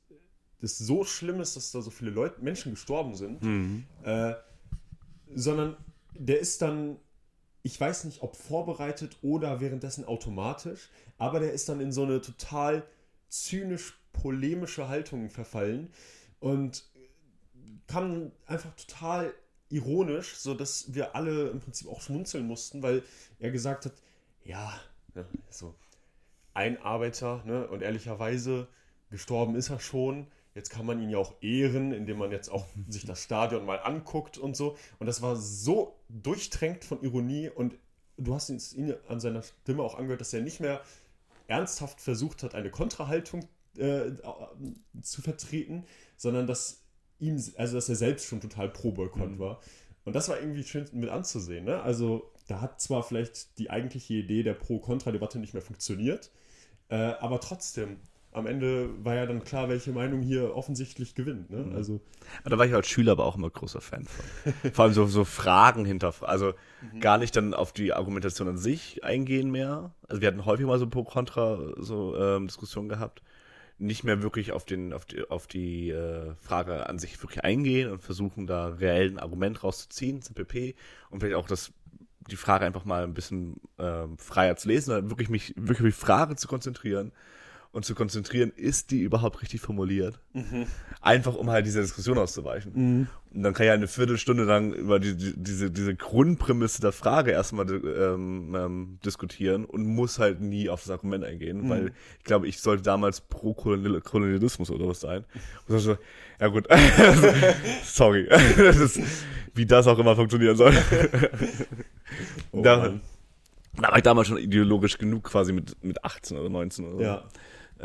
S1: das so schlimm ist, dass da so viele Leute, Menschen gestorben sind, äh, sondern der ist dann, ich weiß nicht, ob vorbereitet oder währenddessen automatisch, aber der ist dann in so eine total zynisch-polemische Haltung verfallen und kam einfach total ironisch, so dass wir alle im Prinzip auch schmunzeln mussten, weil er gesagt hat, ja, ne, so ein Arbeiter, ne, und ehrlicherweise gestorben ist er schon. Jetzt kann man ihn ja auch ehren, indem man jetzt auch sich das Stadion mal anguckt und so. Und das war so durchtränkt von Ironie und du hast ihn, an seiner Stimme auch angehört, dass er nicht mehr ernsthaft versucht hat, eine Kontrahaltung äh, zu vertreten, sondern dass ihm, also dass er selbst schon total pro Boykott war. Und das war irgendwie schön mit anzusehen. Ne? Also da hat zwar vielleicht die eigentliche Idee der Pro-Kontra-Debatte nicht mehr funktioniert, äh, aber trotzdem, am Ende war ja dann klar, welche Meinung hier offensichtlich gewinnt. Ne? Also
S2: Da war ich als Schüler aber auch immer großer Fan von. Vor allem so, so Fragen hinterfragen. Also gar nicht dann auf die Argumentation an sich eingehen mehr. Also wir hatten häufig mal so Pro-Kontra so ähm, Diskussionen gehabt. Nicht mehr wirklich auf, den, auf die, auf die äh, Frage an sich wirklich eingehen und versuchen da reell ein Argument rauszuziehen, CPP, und vielleicht auch das, die Frage einfach mal ein bisschen ähm, freier zu lesen, wirklich mich wirklich auf die Frage zu konzentrieren und zu konzentrieren, ist die überhaupt richtig formuliert? Einfach um halt dieser Diskussion auszuweichen. Und dann kann ich eine Viertelstunde lang über die, die, diese, diese Grundprämisse der Frage erstmal ähm, ähm, diskutieren und muss halt nie auf das Argument eingehen, weil ich glaube, ich sollte damals pro Kolonial Kolonialismus oder was sein. Und so, ja gut, sorry, das ist, wie das auch immer funktionieren soll.
S1: Oh
S2: da, da war ich damals schon ideologisch genug quasi mit, mit 18 oder 19 oder so,
S1: ja,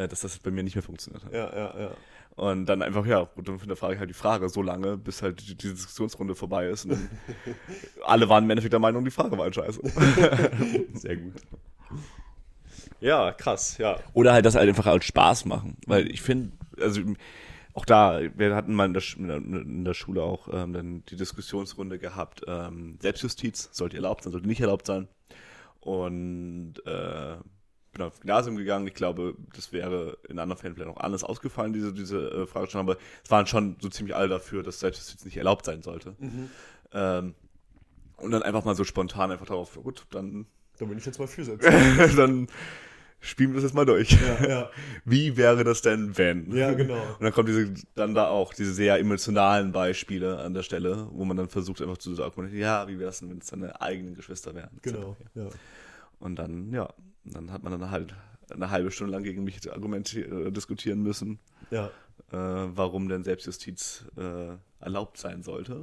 S2: dass das bei mir nicht mehr funktioniert hat.
S1: ja, ja, ja.
S2: Und dann einfach, ja, gut, dann frage ich halt die Frage so lange, bis halt die, diese Diskussionsrunde vorbei ist. Und alle waren im Endeffekt der Meinung, die Frage war halt scheiße.
S1: Sehr gut. Ja, krass, ja.
S2: Oder halt das halt einfach als Spaß machen. Weil ich finde, also auch da, wir hatten mal in der, Sch- in der, in der Schule auch ähm, dann die Diskussionsrunde gehabt, ähm, Selbstjustiz, sollte erlaubt sein, sollte nicht erlaubt sein. Und äh, bin auf Gymnasium gegangen. Ich glaube, das wäre in anderen Fällen vielleicht auch anders ausgefallen, diese, diese äh, Fragestellung, aber es waren schon so ziemlich alle dafür, dass Selbstjustiz nicht erlaubt sein sollte. Ähm, und dann einfach mal so spontan einfach darauf, gut, dann,
S1: Da bin ich jetzt mal für
S2: dann spielen wir das jetzt mal durch.
S1: Ja, ja.
S2: Wie wäre das denn, wenn?
S1: Ja, genau.
S2: Und dann kommen diese, dann da auch diese sehr emotionalen Beispiele an der Stelle, wo man dann versucht einfach zu sagen, ja, wie wäre es denn, wenn es deine eigenen Geschwister wären?
S1: Genau. Ja.
S2: Und dann, ja, dann hat man dann halt eine halbe Stunde lang gegen mich argumenti- äh, diskutieren müssen,
S1: Ja.
S2: äh, warum denn Selbstjustiz äh, erlaubt sein sollte.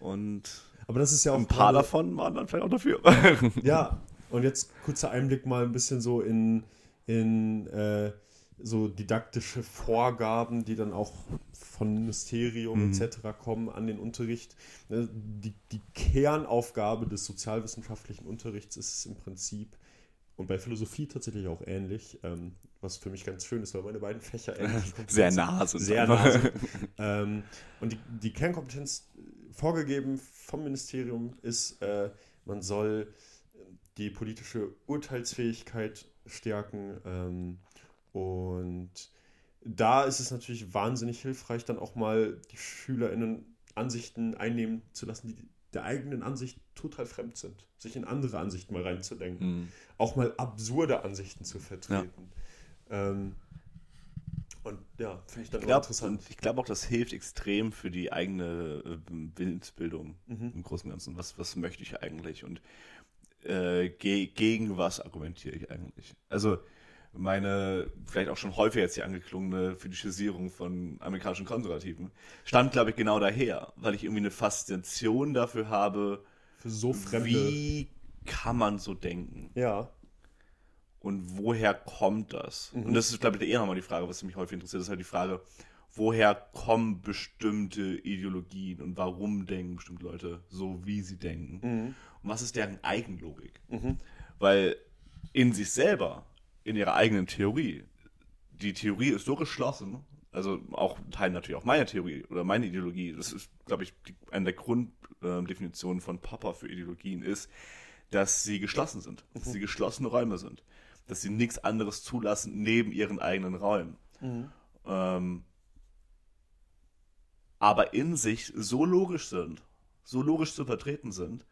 S2: Und
S1: Aber das ist ja auch
S2: ein paar davon waren dann vielleicht auch dafür.
S1: Ja, und jetzt kurzer Einblick mal ein bisschen so in, in äh, so didaktische Vorgaben, die dann auch von Ministerium etc. kommen an den Unterricht. Ne, Die, die Kernaufgabe des sozialwissenschaftlichen Unterrichts ist es im Prinzip, und bei Philosophie tatsächlich auch ähnlich, ähm, was für mich ganz schön ist, weil meine beiden Fächer ähnlich
S2: Sehr nah sind.
S1: Sehr nah sind. ähm, und die, die Kernkompetenz vorgegeben vom Ministerium ist, äh, man soll die politische Urteilsfähigkeit stärken. Ähm, und da ist es natürlich wahnsinnig hilfreich, dann auch mal die SchülerInnen Ansichten einnehmen zu lassen, die der eigenen Ansicht total fremd sind. Sich in andere Ansichten mal reinzudenken.
S2: Mhm.
S1: Auch mal absurde Ansichten zu vertreten. Ähm, Und ja, finde ich dann
S2: Ich glaube
S1: interessant.
S2: ich glaub auch, das hilft extrem für die eigene äh, Willensbildung
S1: Mhm.
S2: im Großen und Ganzen. Was, was möchte ich eigentlich und äh, ge gegen was argumentiere ich eigentlich? Also meine vielleicht auch schon häufig jetzt die angeklungene Fetischisierung von amerikanischen Konservativen stammt, glaube ich, genau daher, weil ich irgendwie eine Faszination dafür habe,
S1: Für so fremde.
S2: wie kann man so denken?
S1: Ja.
S2: Und woher kommt das? Und das ist, glaube ich, eher nochmal die Frage, was mich häufig interessiert, ist halt die Frage, woher kommen bestimmte Ideologien und warum denken bestimmte Leute so, wie sie denken? Und was ist deren Eigenlogik? Weil in sich selber, in ihrer eigenen Theorie, die Theorie ist so geschlossen, also auch Teil natürlich auch meine Theorie oder meine Ideologie, das ist, glaube ich, die, eine der Grunddefinitionen von Popper für Ideologien ist, dass sie geschlossen sind, dass sie geschlossene Räume sind, dass sie nichts anderes zulassen neben ihren eigenen Räumen. Ähm, aber in sich so logisch sind, so logisch zu vertreten sind,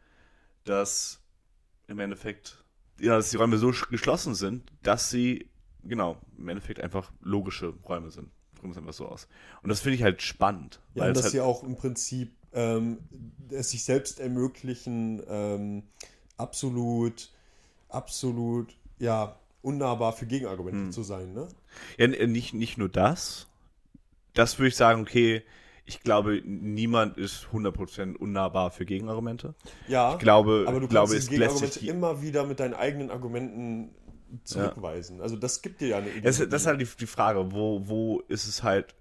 S2: dass im Endeffekt, ja, dass die Räume so sch- geschlossen sind, dass sie, genau, im Endeffekt einfach logische Räume sind. Drücken es einfach so aus. Und das finde ich halt spannend.
S1: Ja,
S2: weil
S1: und dass
S2: halt,
S1: sie auch im Prinzip ähm, es sich selbst ermöglichen, ähm, absolut, absolut, ja, unnahbar für Gegenargumente
S2: Hm.
S1: zu sein, ne?
S2: Ja, nicht, nicht nur das. Das würde ich sagen, okay, ich glaube, niemand ist 100% unnahbar für Gegenargumente.
S1: Ja,
S2: Ich glaube,
S1: aber du
S2: glaube
S1: kannst
S2: lässt
S1: Gegenargumente immer wieder mit deinen eigenen Argumenten zurückweisen. Also das gibt dir ja eine Idee.
S2: Das, das ist halt die, die Frage, wo, wo ist es halt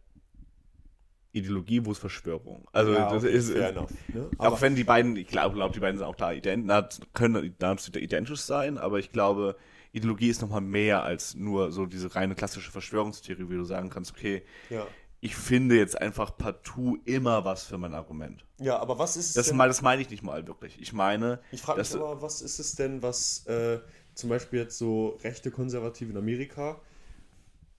S2: Ideologie, wo ist Verschwörung? Also,
S1: ja,
S2: das
S1: okay,
S2: ist,
S1: fair enough, ne?
S2: auch
S1: Aber,
S2: wenn die beiden, ich glaube, glaub, die beiden sind auch da ident, na, können da identisch sein, aber ich glaube, Ideologie ist nochmal mehr als nur so diese reine klassische Verschwörungstheorie, wie du sagen kannst, okay,
S1: ja.
S2: Ich finde jetzt einfach partout immer was für mein Argument.
S1: ja, aber was ist es
S2: Das,
S1: denn?
S2: mein- das meine ich nicht mal wirklich. Ich meine,
S1: Ich frage mich aber, was ist es denn, was äh, zum Beispiel jetzt so rechte Konservative in Amerika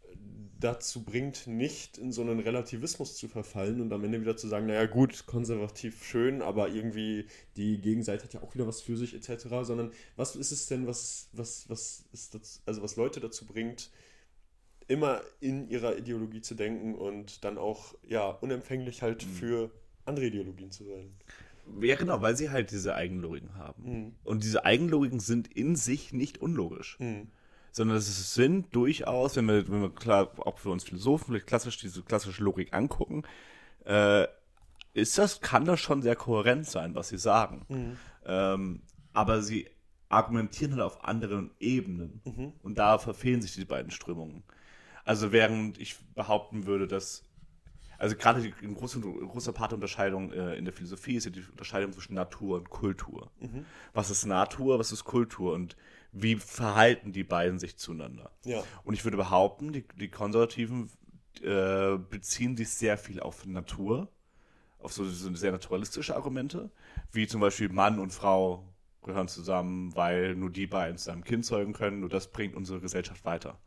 S1: äh, dazu bringt, nicht in so einen Relativismus zu verfallen und am Ende wieder zu sagen, naja gut, konservativ schön, aber irgendwie die Gegenseite hat ja auch wieder was für sich etc., sondern was ist es denn, was, was, was ist das, also was Leute dazu bringt, immer in ihrer Ideologie zu denken und dann auch ja unempfänglich halt für andere Ideologien zu sein.
S2: ja genau, weil sie halt diese Eigenlogiken haben.
S1: Mhm.
S2: Und diese Eigenlogiken sind in sich nicht unlogisch.
S1: Mhm.
S2: sondern es sind durchaus, wenn wir, wenn wir klar, auch für uns Philosophen vielleicht klassisch diese klassische Logik angucken, äh, ist das, kann das schon sehr kohärent sein, was sie sagen.
S1: Mhm.
S2: Ähm, aber sie argumentieren halt auf anderen Ebenen. Und da verfehlen sich die beiden Strömungen. Also während ich behaupten würde, dass also gerade die große, große Part der Unterscheidung äh, in der Philosophie ist ja die Unterscheidung zwischen Natur und Kultur. Was ist Natur, was ist Kultur und wie verhalten die beiden sich zueinander?
S1: Ja.
S2: Und ich würde behaupten, die, die Konservativen äh, beziehen sich sehr viel auf Natur, auf so, so sehr naturalistische Argumente, wie zum Beispiel Mann und Frau gehören zusammen, weil nur die beiden zusammen Kind zeugen können, nur das bringt unsere Gesellschaft weiter.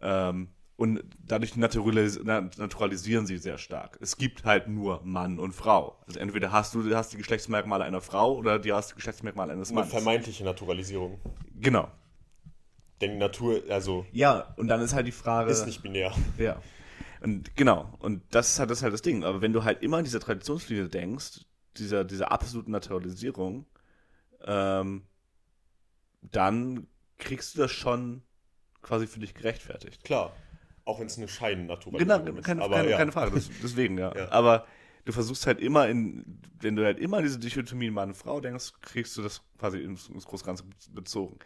S2: Ähm, und dadurch naturalis na- naturalisieren sie sehr stark. Es gibt halt nur Mann und Frau. Also entweder hast du hast die Geschlechtsmerkmale einer Frau oder du hast die Geschlechtsmerkmale eines
S1: Eine
S2: Mannes.
S1: vermeintliche Naturalisierung.
S2: Genau.
S1: Denn die Natur, also,
S2: Ja, und dann ist halt die Frage.
S1: ist nicht binär.
S2: Ja. Und genau, und das ist halt das, ist halt das Ding. Aber wenn du halt immer an diese Traditionslinie denkst, dieser, dieser absoluten Naturalisierung, ähm, dann kriegst du das schon quasi für dich gerechtfertigt.
S1: Klar. Auch wenn es eine Scheinnaturalisierung
S2: Genau,
S1: ist.
S2: keine,
S1: Aber
S2: keine,
S1: ja.
S2: keine Frage, das, deswegen, ja.
S1: Ja.
S2: Aber du versuchst halt immer in, wenn du halt immer diese Dichotomie Mann-Frau denkst, kriegst du das quasi ins, ins große Ganze bezogen.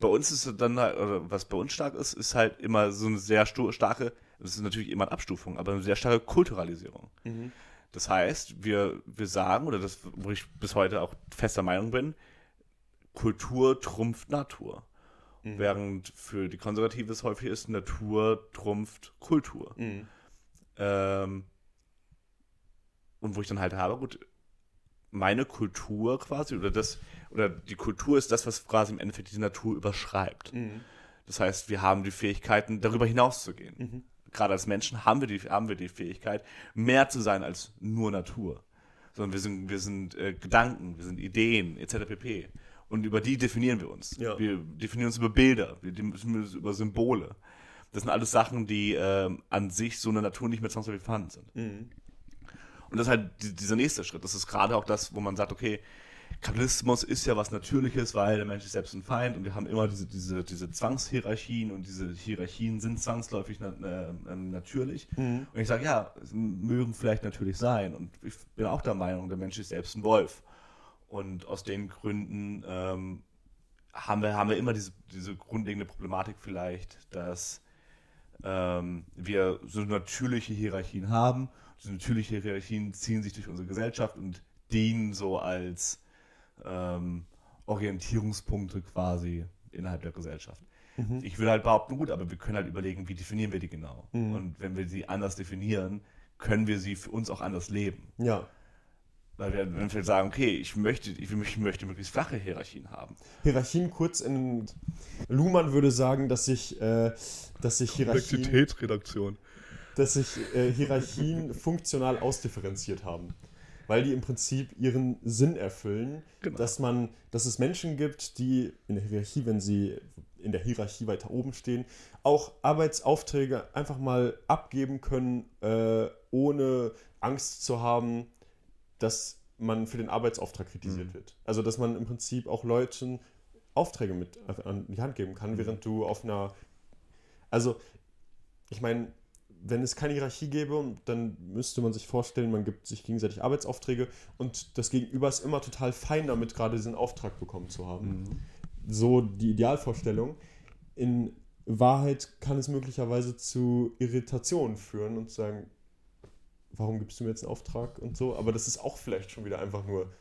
S2: Bei uns ist es dann halt, oder was bei uns stark ist, ist halt immer so eine sehr starke, das ist natürlich immer eine Abstufung, aber eine sehr starke Kulturalisierung.
S1: Mhm.
S2: Das heißt, wir, wir sagen, oder das, wo ich bis heute auch fester Meinung bin, Kultur trumpft Natur.
S1: Mhm.
S2: Während für die Konservative es häufig ist, Natur trumpft Kultur.
S1: Mhm.
S2: Ähm, und wo ich dann halt habe, gut, meine Kultur quasi, oder das, oder die Kultur ist das, was quasi im Endeffekt die Natur überschreibt.
S1: Mhm.
S2: Das heißt, wir haben die Fähigkeiten, darüber hinauszugehen.
S1: Mhm.
S2: Gerade als Menschen haben wir, die, haben wir die Fähigkeit, mehr zu sein als nur Natur. Sondern wir sind, wir sind äh, Gedanken, wir sind Ideen, etc. pp. Und über die definieren wir uns.
S1: Ja.
S2: Wir definieren uns über Bilder, wir definieren uns über Symbole. Das sind alles Sachen, die ähm, an sich so in der Natur nicht mehr zwangsläufig vorhanden sind.
S1: Mhm.
S2: Und das ist halt die, dieser nächste Schritt. Das ist gerade auch das, wo man sagt, okay, Kapitalismus ist ja was Natürliches, weil der Mensch ist selbst ein Feind und wir haben immer diese, diese, diese Zwangshierarchien und diese Hierarchien sind zwangsläufig na, äh, natürlich.
S1: Mhm.
S2: Und ich sage, ja, mögen vielleicht natürlich sein. Und ich bin auch der Meinung, der Mensch ist selbst ein Wolf. Und aus den Gründen ähm, haben, wir, haben wir immer diese, diese grundlegende Problematik vielleicht, dass ähm, wir so natürliche Hierarchien haben. Diese natürliche Hierarchien ziehen sich durch unsere Gesellschaft und dienen so als ähm, Orientierungspunkte quasi innerhalb der Gesellschaft.
S1: Mhm.
S2: Ich würde halt behaupten, gut, aber wir können halt überlegen, wie definieren wir die genau.
S1: Mhm.
S2: Und wenn wir sie anders definieren, können wir sie für uns auch anders leben.
S1: Ja.
S2: Weil wir, wenn wir sagen, okay, ich möchte, ich möchte, möchte möglichst flache Hierarchien haben.
S1: Hierarchien kurz in. Luhmann würde sagen, dass sich, äh, dass sich Hierarchien, dass sich äh, Hierarchien funktional ausdifferenziert haben. Weil die im Prinzip ihren Sinn erfüllen,
S2: Genau.
S1: dass man, dass es Menschen gibt, die in der Hierarchie, wenn sie in der Hierarchie weiter oben stehen, auch Arbeitsaufträge einfach mal abgeben können, äh, ohne Angst zu haben, dass man für den Arbeitsauftrag kritisiert
S2: Mhm.
S1: wird. Also dass man im Prinzip auch Leuten Aufträge mit an die Hand geben
S2: Mhm.
S1: kann, während du auf einer. Also, ich meine, wenn es keine Hierarchie gäbe, dann müsste man sich vorstellen, man gibt sich gegenseitig Arbeitsaufträge und das Gegenüber ist immer total fein damit, gerade diesen Auftrag bekommen zu haben. So die Idealvorstellung. In Wahrheit kann es möglicherweise zu Irritationen führen und zu sagen, warum gibst du mir jetzt einen Auftrag und so, aber das ist auch vielleicht schon wieder einfach nur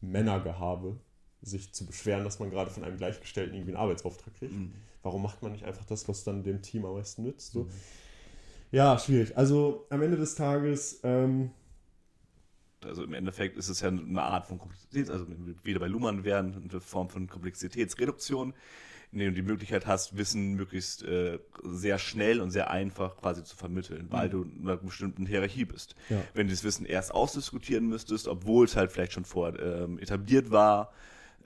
S1: Männergehabe, sich zu beschweren, dass man gerade von einem Gleichgestellten irgendwie einen Arbeitsauftrag kriegt.
S2: Mhm.
S1: Warum macht man nicht einfach das, was dann dem Team am meisten nützt? So. Ja, schwierig. Also am Ende des Tages, ähm,
S2: Also im Endeffekt ist es ja eine Art von Komplexität, also wieder bei Luhmann wären, eine Form von Komplexitätsreduktion, in der du die Möglichkeit hast, Wissen möglichst äh, sehr schnell und sehr einfach quasi zu vermitteln, weil du in einer bestimmten Hierarchie bist.
S1: Ja.
S2: Wenn du das Wissen erst ausdiskutieren müsstest, obwohl es halt vielleicht schon vorher ähm, etabliert war,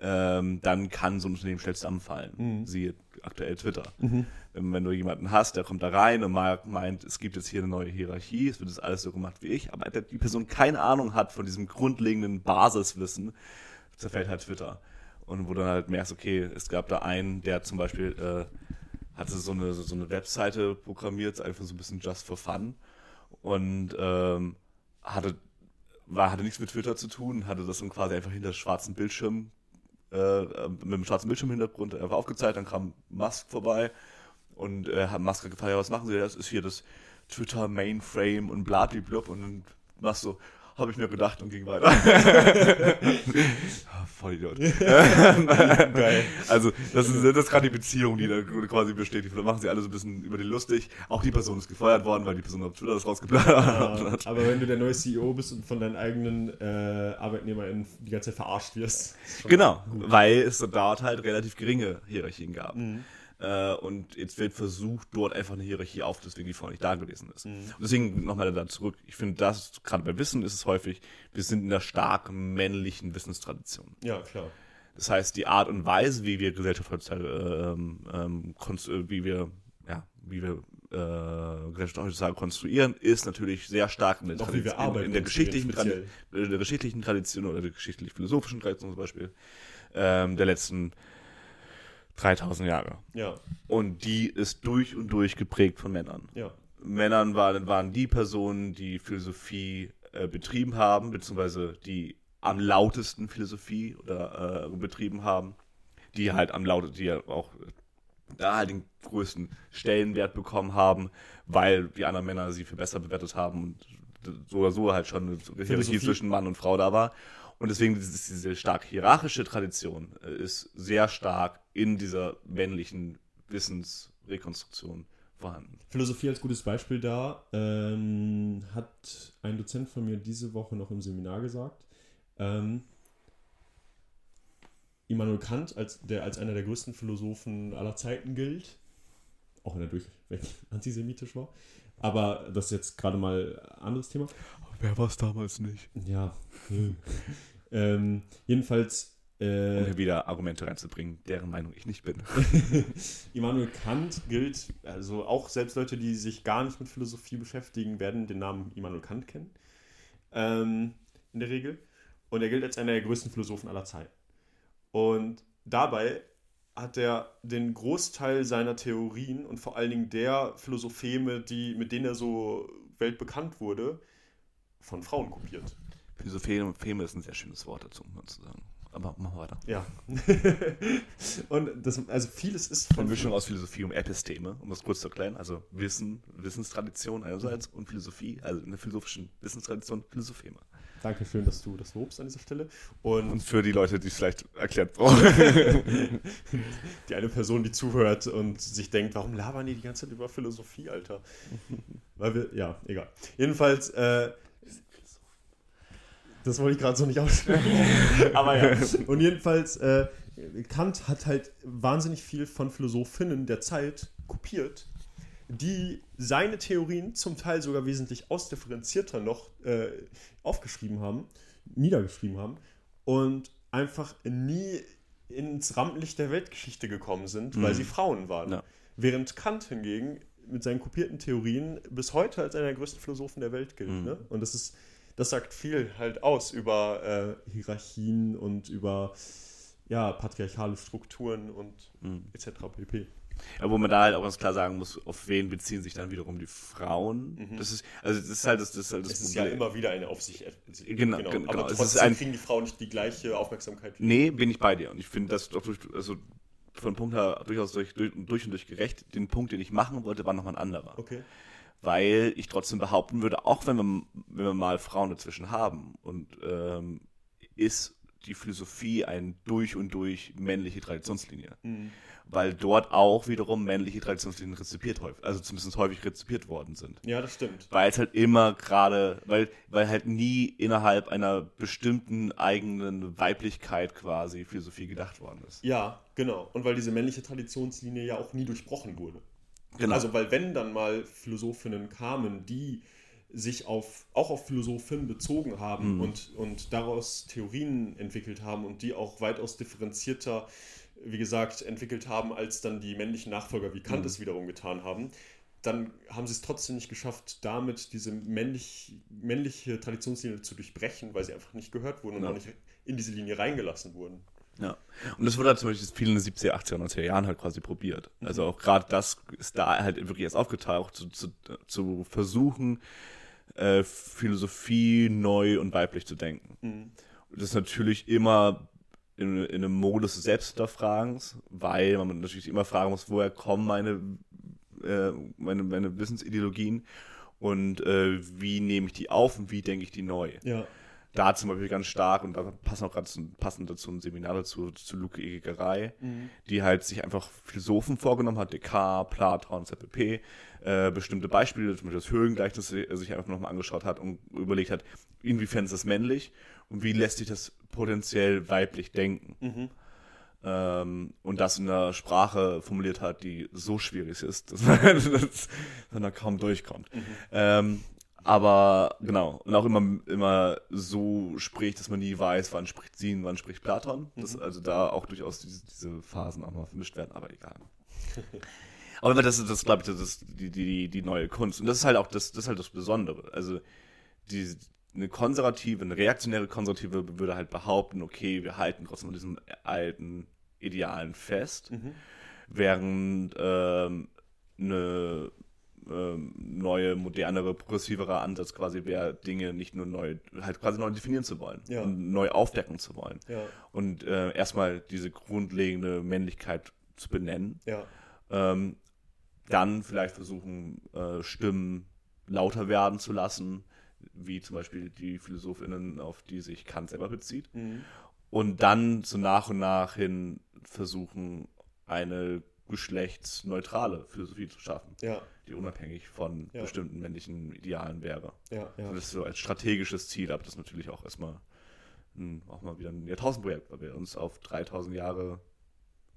S2: ähm, dann kann so ein Unternehmen schnell zusammenfallen. Siehe aktuell Twitter. Wenn, wenn du jemanden hast, der kommt da rein und meint, es gibt jetzt hier eine neue Hierarchie, es wird jetzt alles so gemacht wie ich, aber die Person keine Ahnung hat von diesem grundlegenden Basiswissen, zerfällt halt Twitter. Und wo du dann halt merkst, okay, es gab da einen, der zum Beispiel äh, hatte so eine, so eine Webseite programmiert, einfach so ein bisschen just for fun. Und ähm, hatte, war, hatte nichts mit Twitter zu tun, hatte das dann quasi einfach hinter schwarzen Bildschirm, äh, mit einem schwarzen Bildschirmhintergrund einfach aufgezeigt, dann kam Musk vorbei und äh, hat Musk gefragt, ja, was machen Sie, das ist hier das Twitter Mainframe und blablablub und dann Musk so, habe ich mir gedacht und ging weiter. Voll Idiot.
S1: Geil.
S2: Also, das ist, das ist gerade die Beziehung, die da quasi besteht. Die machen sie alle so ein bisschen über den lustig. Auch die Person ist gefeuert worden, weil die Person auf Twitter das rausgeblasen hat.
S1: aber wenn du der neue CEO bist und von deinen eigenen äh, ArbeitnehmerInnen die ganze Zeit verarscht wirst,
S2: Genau, weil es dort halt relativ geringe Hierarchien gab.
S1: Mhm.
S2: Äh, und jetzt wird versucht, dort einfach eine Hierarchie auf, deswegen die vorher nicht da gewesen ist.
S1: Mhm.
S2: Und deswegen nochmal da zurück. Ich finde, das, gerade bei Wissen ist es häufig, wir sind in einer stark männlichen Wissenstradition.
S1: Ja, klar.
S2: Das heißt, die Art und Weise, wie wir Gesellschaft heutzutage, ähm, ähm, äh, wie wir, ja, wie wir äh, Gesellschaft heutzutage konstruieren, ist natürlich sehr stark in der, Tradition-
S1: arbeiten
S2: in der geschichtlichen, in der geschichtlichen Tradition oder der geschichtlich-philosophischen Tradition zum Beispiel ähm, der letzten 3000 Jahre.
S1: Ja,
S2: Und die ist durch und durch geprägt von Männern.
S1: ja.
S2: Männern waren, waren die Personen, die Philosophie äh, betrieben haben, beziehungsweise die am lautesten Philosophie oder äh, betrieben haben, die halt am lautesten, die ja auch da halt den größten Stellenwert bekommen haben, weil die anderen Männer sie für besser bewertet haben und so oder so halt schon eine Hierarchie zwischen Mann und Frau da war. Und deswegen ist diese stark hierarchische Tradition äh, ist sehr stark in dieser männlichen Wissensrekonstruktion vorhanden.
S1: Philosophie als gutes Beispiel da ähm, hat ein Dozent von mir diese Woche noch im Seminar gesagt. Ähm, Immanuel Kant, als, der als einer der größten Philosophen aller Zeiten gilt, auch wenn er durchweg antisemitisch war, aber das ist jetzt gerade mal ein anderes Thema.
S2: Wer war es damals nicht?
S1: Ja. ähm, jedenfalls Äh,
S2: Um hier wieder Argumente reinzubringen, deren Meinung ich nicht bin.
S1: Immanuel Kant gilt, also auch selbst Leute, die sich gar nicht mit Philosophie beschäftigen, werden den Namen Immanuel Kant kennen. Ähm, in der Regel. Und er gilt als einer der größten Philosophen aller Zeiten. Und dabei hat er den Großteil seiner Theorien und vor allen Dingen der Philosopheme, die, mit denen er so weltbekannt wurde, von Frauen kopiert.
S2: Feme ist ein sehr schönes Wort dazu, um zu sagen. Aber machen wir weiter.
S1: Ja. und das, also vieles ist
S2: Eine
S1: von
S2: Mischung aus Philosophie und Episteme, um das kurz zu erklären. Also Wissen, Wissenstradition einerseits und Philosophie, also in der philosophischen Wissenstradition Philosopheme.
S1: Dankeschön, dass du das lobst an dieser Stelle. Und
S2: Und für die Leute, die es vielleicht erklärt brauchen.
S1: die eine Person, die zuhört und sich denkt, warum labern die die ganze Zeit über Philosophie, Alter? Weil wir, ja, egal. Jedenfalls, äh, das wollte ich gerade so nicht aussprechen. Aber ja. Und jedenfalls, äh, Kant hat halt wahnsinnig viel von Philosophinnen der Zeit kopiert, die seine Theorien zum Teil sogar wesentlich ausdifferenzierter noch äh, aufgeschrieben haben, niedergeschrieben haben und einfach nie ins Rampenlicht der Weltgeschichte gekommen sind, weil
S2: Mhm.
S1: sie Frauen waren.
S2: Ja.
S1: Während Kant hingegen mit seinen kopierten Theorien bis heute als einer der größten Philosophen der Welt gilt.
S2: Mhm.
S1: Ne? Und das ist, das sagt viel halt aus über äh, Hierarchien und über ja, patriarchale Strukturen und
S2: Mhm.
S1: etc. pp.
S2: Ja, wo man da halt auch ganz klar sagen muss, auf wen beziehen sich dann wiederum die Frauen.
S1: Mhm.
S2: Das ist, also das ist halt das, das, ist halt das
S1: Es ist ja immer wieder eine auf sich.
S2: Genau, genau,
S1: Aber
S2: es ist
S1: trotzdem
S2: ein-
S1: kriegen die Frauen nicht die gleiche Aufmerksamkeit. wie-
S2: Nee, bin ich bei dir. Und ich finde das doch durch, also von Punkt her durchaus durch, durch, durch und durch gerecht. Den Punkt, den ich machen wollte, war nochmal ein anderer.
S1: Okay.
S2: Weil ich trotzdem behaupten würde, auch wenn wir, wenn wir mal Frauen dazwischen haben und ähm, ist die Philosophie eine durch und durch männliche Traditionslinie.
S1: Mhm.
S2: Weil dort auch wiederum männliche Traditionslinien rezipiert häufig, also zumindest häufig rezipiert worden sind.
S1: Ja, das stimmt.
S2: Weil es halt immer gerade, weil, weil halt nie innerhalb einer bestimmten eigenen Weiblichkeit quasi Philosophie gedacht worden ist.
S1: Ja, genau. Und weil diese männliche Traditionslinie ja auch nie durchbrochen wurde.
S2: Genau.
S1: Also, weil wenn dann mal Philosophinnen kamen, die sich auf, auch auf Philosophen bezogen haben
S2: Mhm.
S1: und, und daraus Theorien entwickelt haben und die auch weitaus differenzierter, wie gesagt, entwickelt haben, als dann die männlichen Nachfolger wie Kant
S2: Mhm.
S1: es wiederum getan haben, dann haben sie es trotzdem nicht geschafft, damit diese männlich, männliche Traditionslinie zu durchbrechen, weil sie einfach nicht gehört wurden und
S2: Ja.
S1: auch nicht in diese Linie reingelassen wurden.
S2: Ja. Und das wurde halt zum Beispiel viel in den 70er, 80er, 90er Jahren halt quasi probiert. Also auch gerade das ist da halt wirklich erst aufgetaucht, zu, zu, zu versuchen, äh, Philosophie neu und weiblich zu denken.
S1: Mhm.
S2: Und das ist natürlich immer in, in einem Modus des Selbsthinterfragens, weil man natürlich immer fragen muss, woher kommen meine, äh, meine, meine Wissensideologien und äh, wie nehme ich die auf und wie denke ich die neu.
S1: Ja.
S2: Da zum Beispiel ganz stark, und da passen auch gerade passend dazu ein Seminar dazu, zu Luke Egegerei, die halt sich einfach Philosophen vorgenommen hat, Descartes, Platon, ZPP, äh, bestimmte Beispiele, zum Beispiel das Höhlengleichnis, äh, sich einfach nochmal angeschaut hat und überlegt hat, inwiefern ist das männlich und wie lässt sich das potenziell weiblich denken.
S1: Mhm.
S2: Ähm, und das in einer Sprache formuliert hat, die so schwierig ist, dass man, dass man da kaum durchkommt. Ähm, aber genau, und auch immer, immer so spricht, dass man nie weiß, wann spricht sie und wann spricht Platon. Das, also da auch durchaus diese, diese Phasen auch mal vermischt werden, aber egal. aber das ist, das glaube ich, das ist die, die, die neue Kunst. Und das ist halt auch das, das ist halt das Besondere. Also die, eine konservative, eine reaktionäre Konservative würde halt behaupten, okay, wir halten trotzdem an diesen alten Idealen fest,
S1: Mhm.
S2: während ähm, eine ähm, neue, modernere, progressivere Ansatz quasi wäre, Dinge nicht nur neu, halt quasi neu definieren zu wollen
S1: Ja.
S2: und neu aufdecken zu wollen.
S1: Ja.
S2: Und äh, erstmal diese grundlegende Männlichkeit zu benennen
S1: Ja.
S2: ähm, dann vielleicht versuchen, äh, Stimmen lauter werden zu lassen, wie zum Beispiel die PhilosophInnen, auf die sich Kant selber bezieht.
S1: Mhm.
S2: Und dann so nach und nach hin versuchen, eine geschlechtsneutrale Philosophie zu schaffen,
S1: Ja.
S2: die unabhängig von
S1: Ja.
S2: bestimmten männlichen Idealen wäre.
S1: Ja. Ja.
S2: Und das ist so als strategisches Ziel, aber das ist natürlich auch erstmal ein, auch mal wieder ein Jahrtausendprojekt, weil wir uns auf 3000 Jahre